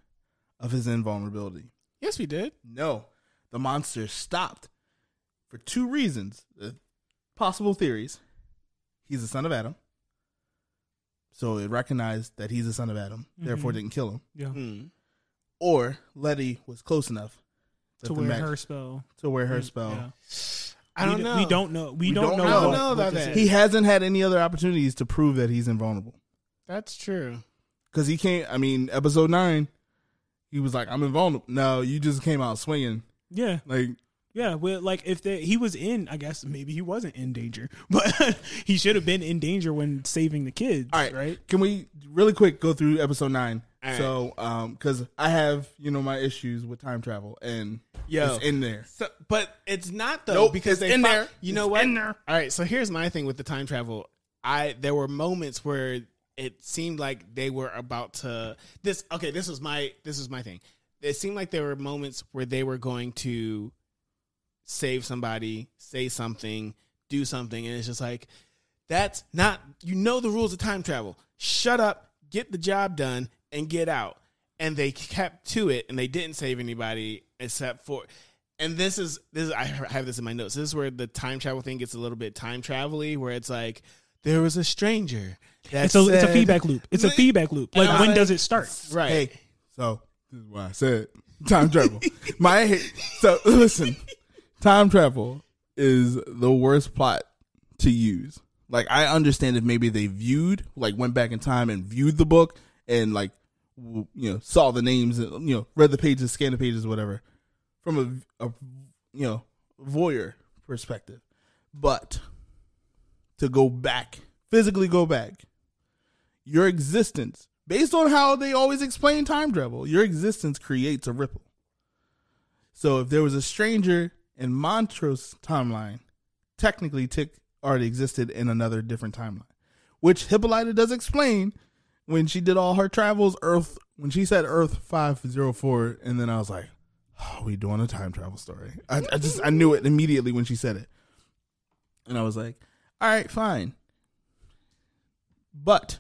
of his invulnerability. yes, we did. No, the monster stopped for two reasons. The possible theories: he's the son of Adam, so it recognized that he's the son of Adam, therefore didn't kill him. Yeah. Hmm. Or Letty was close enough To wear mag- her spell. to wear her spell. Yeah. I don't we, d- know. We don't know. We, We don't, don't know. know. what- know about this that. is. He hasn't had any other opportunities to prove that he's invulnerable That's true. Because he can't. I mean, episode nine, he was like, "I'm invulnerable." No, you just came out swinging. Yeah. Like, Yeah, well, like if the, he was in, I guess maybe he wasn't in danger, but he should have been in danger when saving the kids. All right, right. Can we really quick go through episode nine? All right. So, um, because I have you know my issues with time travel, and Yo. it's in there. So, but it's not though Nope, because it's they in fi- there. You know It's what? in there. All right. So here's my thing with the time travel. I there were moments where it seemed like they were about to this. Okay, this was my this was my thing. It seemed like there were moments where they were going to save somebody, say something, do something, and it's just like that's not. You know the rules of time travel. Shut up, get the job done, and get out. And they kept to it, and they didn't save anybody except for. And this is this. Is, I have this in my notes. This is where the time travel thing gets a little bit time travel-y, where it's like there was a stranger. That It's a it's a feedback loop. It's a feedback loop. Like when does it start? Right. Hey, so this is why I said time travel. my so listen, time travel is the worst plot to use. Like I understand if maybe they viewed, like went back in time and viewed the book and like you know saw the names and you know read the pages, scanned the pages, whatever, from a, a you know voyeur perspective. But to go back, physically go back, your existence, based on how they always explain time travel, your existence creates a ripple. So if there was a stranger in Montrose timeline, technically Tick already existed in another different timeline, which Hippolyta does explain when she did all her travels. Earth when she said Earth five zero four, and then I was like, "Oh, we doing a time travel story?" I, I just I knew it immediately when she said it, and I was like, "All right, fine." But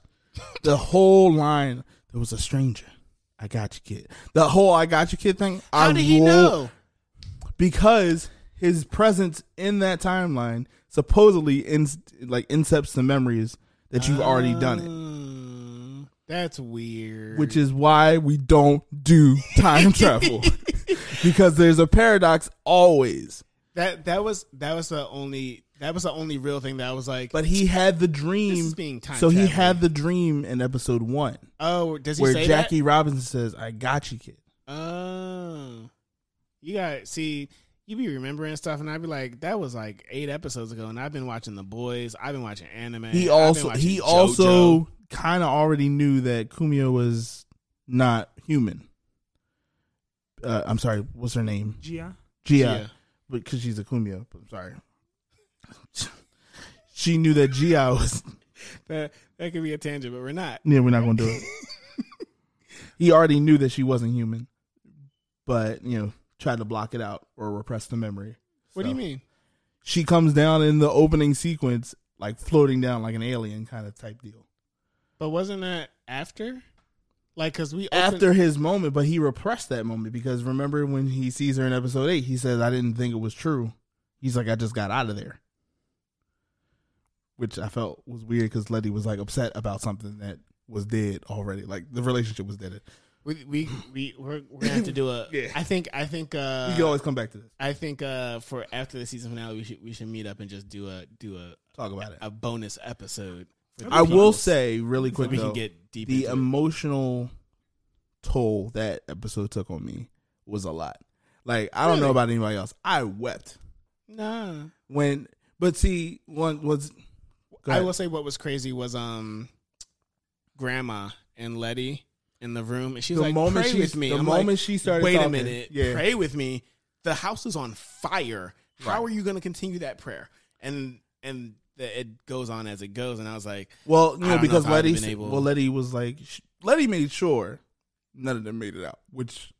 the whole line, there was a stranger. I got you, kid. The whole "I got you, kid" thing. How I did he roll- know? because his presence in that timeline supposedly in, like incepts the memories that you've already done it Mm, That's weird. which is why we don't do time travel because there's a paradox always that that was that was the only that was the only real thing that I was like. but he had the This dream is being time so he traveling. had the dream in episode one oh, does he where say jackie robinson says i got you kid that? Oh, you got see. You be remembering stuff, and I'd be like, "That was like eight episodes ago." And I've been watching The Boys. I've been watching anime. he I've been also watching he JoJo. also kind of already knew that kumiho was not human uh, i'm sorry what's her name Ji-ah. Ji-ah, Yeah. because she's a kumiho but i'm sorry she knew that Ji-ah was that that could be a tangent, but we're not. Yeah, we're not gonna do it. he already knew that she wasn't human, but you know, tried to block it out or repress the memory. What do you mean? She comes down in the opening sequence, like floating down like an alien kind of type deal. But wasn't that after? Like, cause we opened, After his moment, but he repressed that moment because remember when he sees her in episode eight, he says, "I didn't think it was true." He's like, "I just got out of there," which I felt was weird because Letty was like upset about something that was dead already. Like the relationship was dead. we we we we're, we're gonna have to do a. Yeah. I think I think uh, we can always come back to this. I think uh, for after the season finale, we should we should meet up and just do a do a Talk about it. a bonus episode. I will say really so quick we though, can get deep the into it. emotional toll that episode took on me was a lot. Like I don't know about anybody else. I wept Nah, when, but see, one was. I will say what was crazy was um, Grandma and Letty in the room, and she's the like, moment "Pray she, with me." the I'm moment like, she started. Wait a minute, yeah. pray with me. The house is on fire. How Right. are you going to continue that prayer? And and the, it goes on as it goes, and I was like, Well, you know, because if I would've Letty, able- well, Letty was like, sh- Letty made sure none of them made it out, which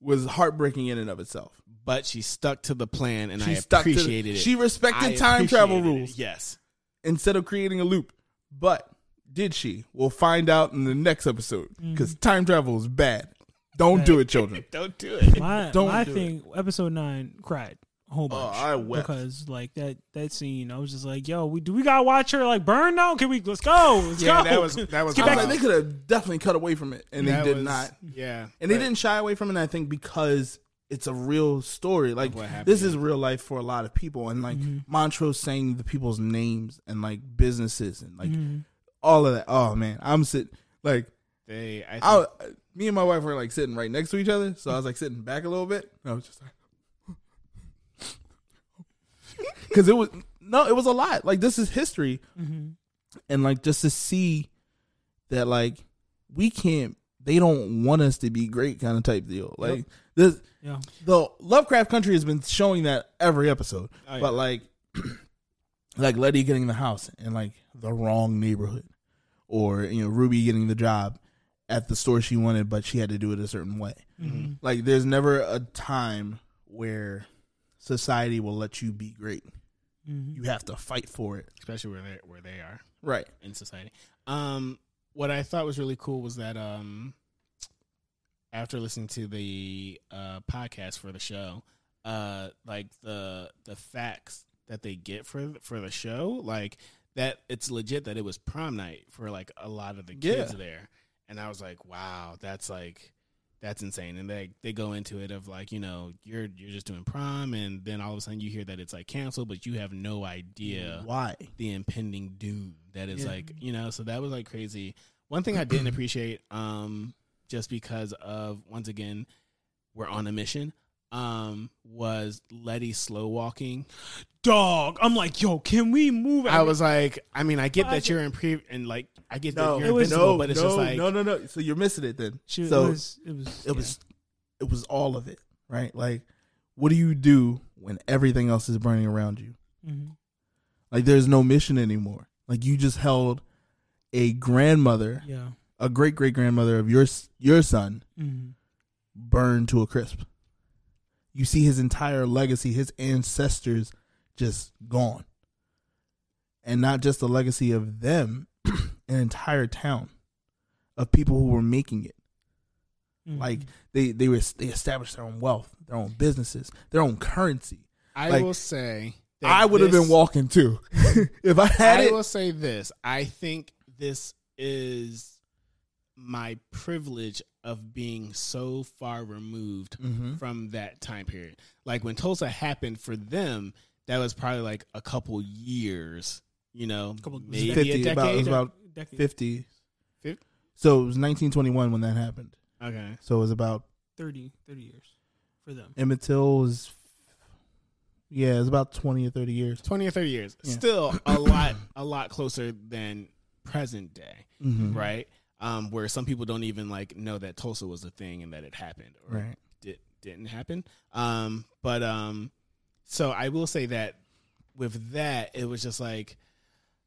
was heartbreaking in and of itself. but she stuck to the plan, and She I to the- appreciated it. She respected I time travel appreciated it. rules. Yes. Instead of creating a loop. But did she? We'll find out in the next episode because mm. time travel is bad. Don't do it, children. Don't do it. My Don't my do it. thing, episode nine, cried a whole Oh, bunch. I wept. because like that that scene. I was just like, yo, we do we gotta watch her like burn now? Can we? Let's go. Let's Yeah, go. that was that was. Get I was back- like, they could have definitely cut away from it, and they that did was- not. Yeah, And they didn't shy away from it. I think because it's a real story. Like this is real life for a lot of people, and like Montrose saying the people's names and like businesses and like all of that. Oh man, I'm sitting like They, I I, me and my wife were like sitting right next to each other, so I was like sitting back a little bit. And I was just like, because it was no, it was a lot. Like this is history, Mm-hmm. and like just to see that like we can't, they don't want us to be great, kind of type deal. Like this, Yeah. the Lovecraft Country has been showing that every episode, Oh, yeah. but like, like Letty getting the house in like the wrong neighborhood, or you know Ruby getting the job at the store she wanted, but she had to do it a certain way. Mm-hmm. Like, there's never a time where society will let you be great. Mm-hmm. You have to fight for it. especially where they where they are Right. in society. Um, what I thought was really cool was that um, after listening to the uh, podcast for the show, uh, like the the facts that they get for for the show, like that it's legit that it was prom night for like a lot of the kids Yeah. there, and I was like, wow, that's like that's insane. And they they go into it of like you know you're you're just doing prom, and then all of a sudden you hear that it's like canceled, but you have no idea Why? the impending doom that is Yeah. like you know so that was like crazy one thing i didn't appreciate um just because of once again we're on a mission um was letty slow walking Dog. I'm like, yo, can we move? i was like i mean i get I that you're in pre and like i get that No, you're it was- invincible no, but it's no, just like no, no, no. So you're missing it then. She, so it was, it was, it was, it was all of it, right? Like, what do you do when everything else is burning around you? hmm Like, there's no mission anymore. Like, you just held a grandmother, yeah. A great great grandmother of your your son, hmm burned to a crisp. You see his entire legacy, his ancestors just gone. And not just the legacy of them, an entire town of people who were making it. Mm-hmm. Like they they were they established their own wealth, their own businesses, their own currency. i like, will say I would have been walking too. if I had I it. will say this. I think this is my privilege of being so far removed Mhm. from that time period. Like when Tulsa happened for them, that was probably like a couple years, you know, Couple- maybe 50, a about, it was about Decade. 50. Fif- So it was 1921 when that happened. okay. So it was about 30, 30 years for them. Emmett Till was, yeah, it was about 20 or 30 years. 20 or 30 years. Yeah. Still a lot a lot closer than present day, Mhm. right? Um, where some people don't even like know that Tulsa was a thing and that it happened or Right. did, didn't happen. Um, but um, so I will say that with that, it was just like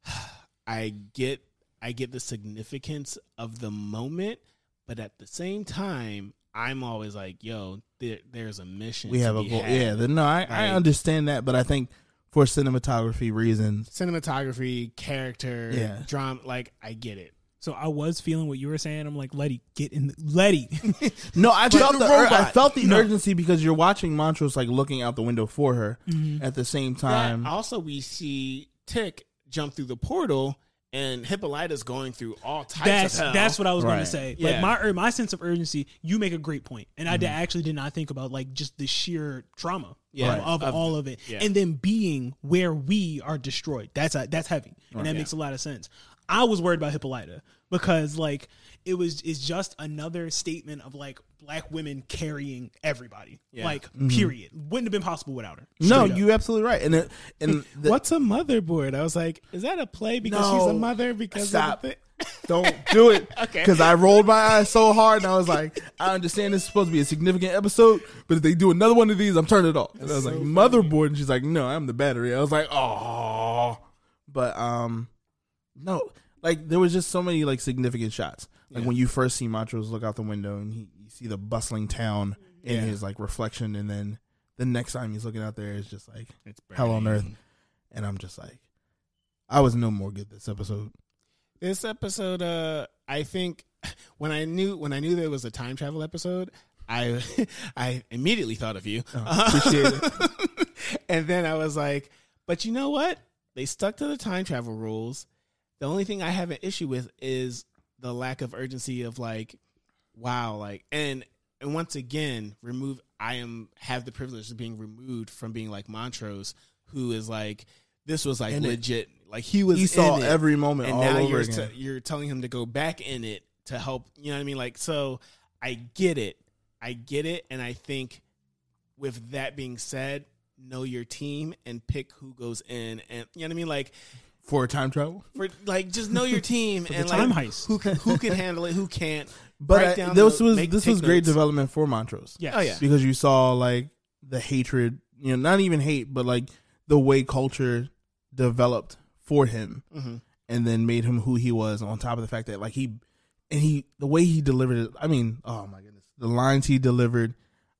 I get I get the significance of the moment, but at the same time, I'm always like, yo, there, there's a mission. We have a goal. had. Yeah, the- no, I, I understand that, but I think for cinematography reasons, cinematography, character, Yeah. drama. Like I get it. So I was feeling what you were saying. I'm like, Letty, get in. The, Letty. no, I felt the the, ur- I felt the No. urgency because you're watching Montrose like looking out the window for her Mhm. at the same That time. also, we see Tick jump through the portal, and Hippolyta's going through all types That's of hell. that's what I was going to say. Yeah. Like my ur- my sense of urgency. You make a great point, and I Mm-hmm. did, actually did not think about like just the sheer trauma Yeah. of, of Of- all of it, yeah. and then being where we are destroyed. That's a, that's heavy, and that Yeah. makes a lot of sense. I was worried about Hippolyta because like it was it's just another statement of like black women carrying everybody. Yeah. Like period. Wouldn't have been possible without her. Mm-hmm. no, Straight up. you absolutely right. And it, and the, What's a motherboard? I was like, is that a play because she's a mother? Because Stop. Of the don't do it. Okay. Because I rolled my eyes so hard, and I was like, I understand this is supposed to be a significant episode, but if they do another one of these, I'm turning it off. And I was like, motherboard, and she's like, no, I'm the battery. I was like, oh, but um, no, like there was just so many like significant shots. Like Yeah. when you first see Montrose look out the window and he you see the bustling town in Yeah. his like reflection, and then the next time he's looking out there, it's just like It's hell on earth, and I'm just like, I was no more good this episode. This episode, uh, I think when I knew when I knew there was a time travel episode, I I immediately thought of you. Oh, and then I was like, but you know what? They stuck to the time travel rules. The only thing I have an issue with is the lack of urgency of like, wow, like, and and once again, remove. I am have the privilege of being removed from being like Montrose, who is like, this was like In it. legit. Like he was. He saw it every moment and all now over you're t- you're telling him to go back in it to help. You know what I mean? Like, so I get it, I get it, and I think with that being said, know your team and pick who goes in, and you know what I mean, like for time travel. for like just know your team the and time like heist. who can, who can handle it, who can't. But I- this the- was make- this take was great notes. development for Montrose. Yes. Oh, yeah. because you saw like the hatred, you know, not even hate, but like the way culture developed for him, Mhm. and then made him who he was. On top of the fact that like he and he the way he delivered it. I mean, oh my goodness, the lines he delivered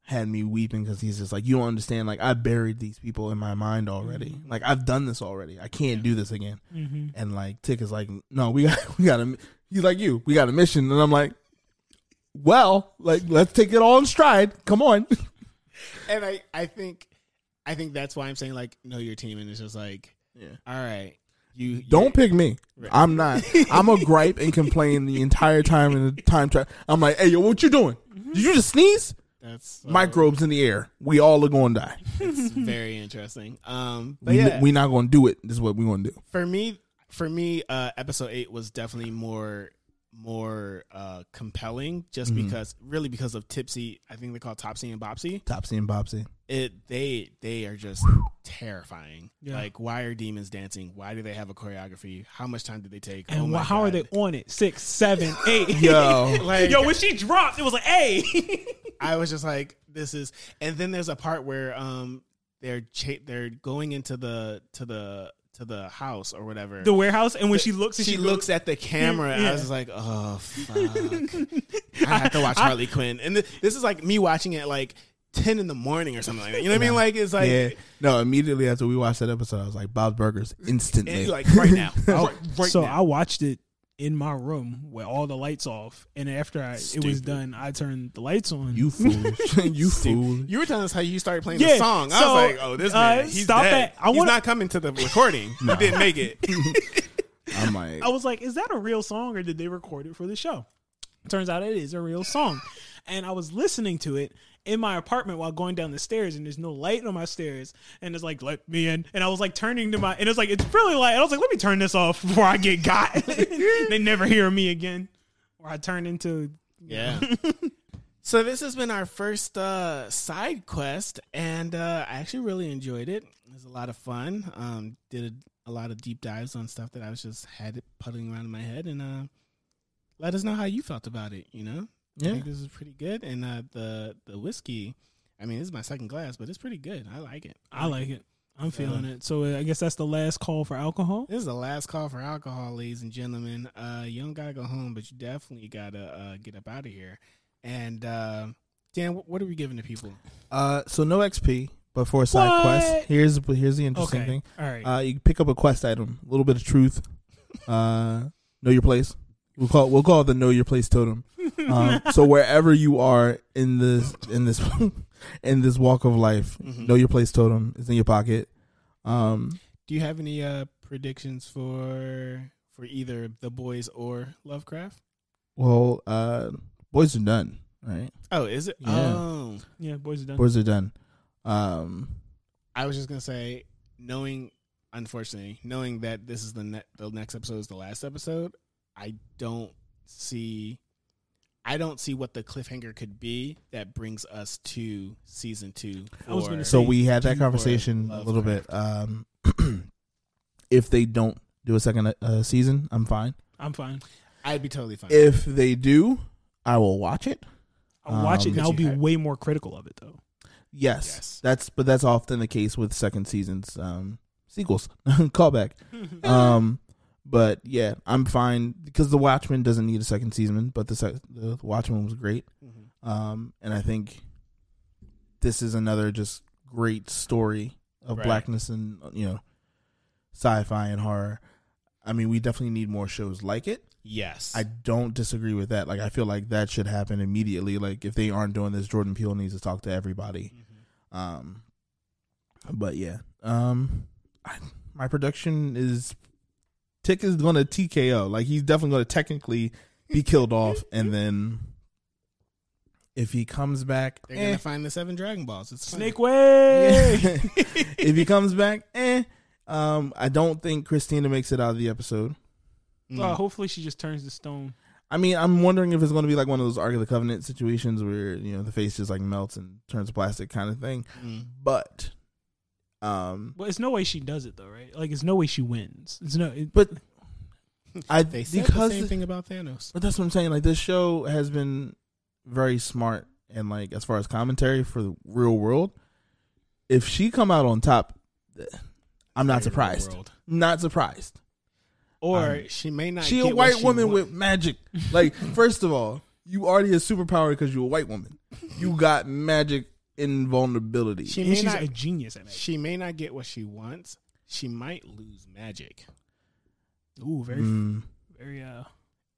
had me weeping because he's just like, you don't understand. Like I buried these people in my mind already. Mm-hmm. Like I've done this already. I can't do this again. Mm-hmm. And like Tick is like, no, we got we got a. He's like you. We got a mission, and I'm like, well, like let's take it all in stride. Come on. And I, I think, I think that's why I'm saying like know your team, and it's just like, Yeah. all right, you Don't pick me. Right. I'm not. I'm a gripe and complain the entire time in the time trap. I'm like, hey, yo, what you doing? Did you just sneeze? That's uh, Microbes in the air. We all are going to die. It's very interesting. Um, but We yeah, we're not going to do it. This is what we're going to do. for me, for me, uh, episode eight was definitely more more uh compelling just Mhm. because really because of tipsy i think they call it topsy and bopsy Topsy and Bopsy. it they they are just terrifying Yeah. like why are demons dancing why do they have a choreography how much time did they take And oh wh- how are they on it? Six, seven, eight. Yo. like Yo, when she dropped, it was like, hey. I was just like, this is, and then there's a part where um they're cha- they're going into the to the to the house or whatever. the warehouse, and when she looks, she, she, looks at the camera. Yeah. I was like, oh fuck, I have to watch Harley Quinn, and th- this is like me watching it like ten in the morning or something like that. You know what I mean? Like it's like. yeah. No, immediately after we watched that episode, I was like, Bob's Burgers instantly. like right now, right, right so now. I watched it in my room with all the lights off, and after I, it was Stupid. done, I turned the lights on. you foolish. you fool. You were telling us how you started playing Yeah, the song. I so, was like, "Oh, this uh, man, he's stop dead. that. I he's wanna- not coming to the recording. He didn't make it." I'm like, I was like, is that a real song or did they record it for the show? Turns out it is a real song. And I was listening to it in my apartment while going down the stairs, and there's no light on my stairs. And it's like, let me in. And I was like turning to my, and it's like, it's really light. And I was like, let me turn this off before I get got. they never hear me again. Or I turn into, Yeah. so this has been our first uh, side quest, and uh, I actually really enjoyed it. It was a lot of fun. Um, did a, a lot of deep dives on stuff that I was just had it puddling around in my head, and uh, let us know how you felt about it. You know, I yeah. think this is pretty good, and uh, the the whiskey. I mean, this is my second glass, but it's pretty good. I like it. I like it. I'm feeling it. So uh, I guess that's the last call for alcohol. This is the last call for alcohol, ladies and gentlemen. Uh, you don't gotta go home, but you definitely gotta uh, get up out of here. And uh, Dan, what are we giving to people? Uh, so no XP, but for a side What? quest, here's here's the interesting Okay. thing. All right. Uh, you pick up a quest item, a little bit of truth. Uh, know your place. We'll call we'll call it the know your place totem. Um, so wherever you are in this in this in this walk of life, Mhm. know your place totem is in your pocket. Um, Do you have any uh, predictions for for either the boys or Lovecraft? well, uh, boys are done, right? Oh, is it? Yeah. Oh, yeah, boys are done. Boys are done. Um, I was just gonna say, knowing, unfortunately, knowing that this is the ne- the next episode is the last episode, I don't see, I don't see what the cliffhanger could be that brings us to season two. I was gonna so we had that conversation a little bit. Um, if they don't do a second uh, season, I'm fine. I'm fine. I'd be totally fine. If they do, I will watch it. I'll watch it Um, and I'll be you have- way more critical of it though. Yes, Yes. that's but that's often the case with second seasons, um, sequels, callback. Um, but yeah, I'm fine because the Watchmen doesn't need a second season, but the sec- the Watchmen was great. Mhm. Um, and I think this is another just great story of Right. blackness and you know, sci-fi and horror. I mean, we definitely need more shows like it. Yes, I don't disagree with that. Like, I feel like that should happen immediately. Like, if they aren't doing this, Jordan Peele needs to talk to everybody. Mhm. Um, but yeah, um, I, my production is Tick is going to TKO. Like, he's definitely going to technically be killed off, and then if he comes back, They're eh. gonna find the seven Dragon Balls. It's fine. Snake way. if he comes back, eh. Um, I don't think Christina makes it out of the episode. Mm. Uh, hopefully she just turns to stone. I mean, I'm wondering if it's going to be like one of those Ark of the Covenant situations where you know the face just like melts and turns plastic kind of thing. Mm. But Um, Well, it's no way she does it though, right? Like, it's no way she wins. It's no. It, but I They said because the same thing about Thanos. But that's what I'm saying. Like this show has been very smart and like as far as commentary for the real world. If she come out on top, I'm not surprised. Not surprised. Or Um, she may not. She a get what white woman want. with magic. Like first of all, you already a superpower because you're a white woman. You got magic invulnerability. She and may she's not. a genius at it. She may not get what she wants. She might lose magic, Ooh, very, Mm, very. Uh,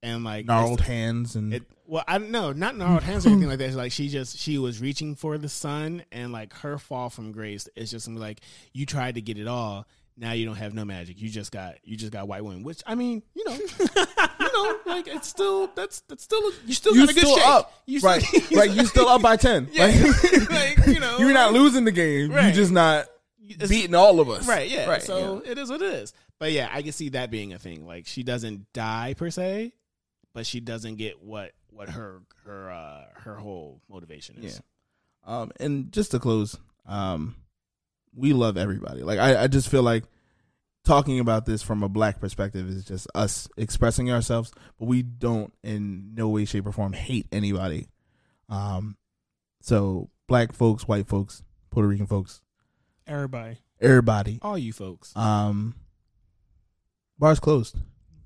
and like gnarled hands and It, well, I don't know, not gnarled hands or anything like that. It's like she just she was reaching for the sun, and like her fall from grace is just like you tried to get it all. Now you don't have no magic. You just got you just got white women. Which I mean, you know, you know, like it's still that's that's still you still you got a good still shape. up, You right? still- right, you still up by ten. Yeah, Like, like, you know, you're not losing the game. Right. You're just not It's- beating all of us. Right, yeah. Right, so it is what it is. But yeah, I can see that being a thing. Like she doesn't die per se, but she doesn't get what what her her uh her whole motivation is. Yeah. Um, and just to close, um, we love everybody. Like I, I just feel like talking about this from a black perspective is just us expressing ourselves, but we don't in no way, shape, or form hate anybody. Um, so black folks, white folks, Puerto Rican folks, everybody. everybody. All you folks. Um, bars closed.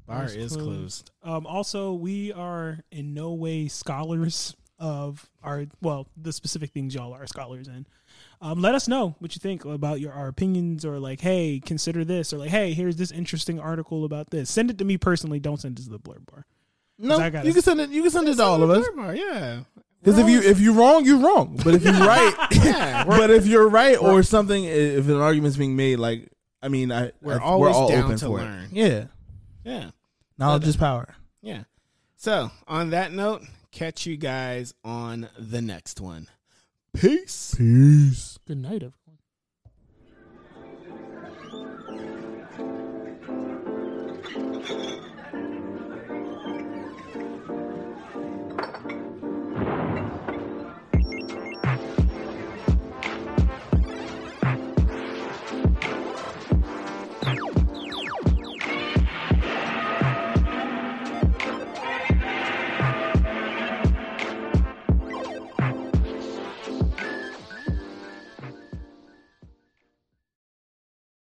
Bar Bar's is closed. closed. Um, also, we are in no way scholars of our well, the specific things y'all are scholars in. Um, let us know what you think about your our opinions, or like, hey, consider this, or like, hey, here's this interesting article about this. Send it to me personally. Don't send it to the Blerd Bar. No, I gotta- you can send it. You can send it to all of us. Bar, yeah. Because if you if you're wrong, you're wrong. But if you're right, Yeah, but if you're right or something, if an argument's being made, like I mean, I We're I- always all down open to for learn. it. Yeah, Yeah. knowledge is power. Yeah. So on that note, catch you guys on the next one. Peace. Peace. Good night, everyone.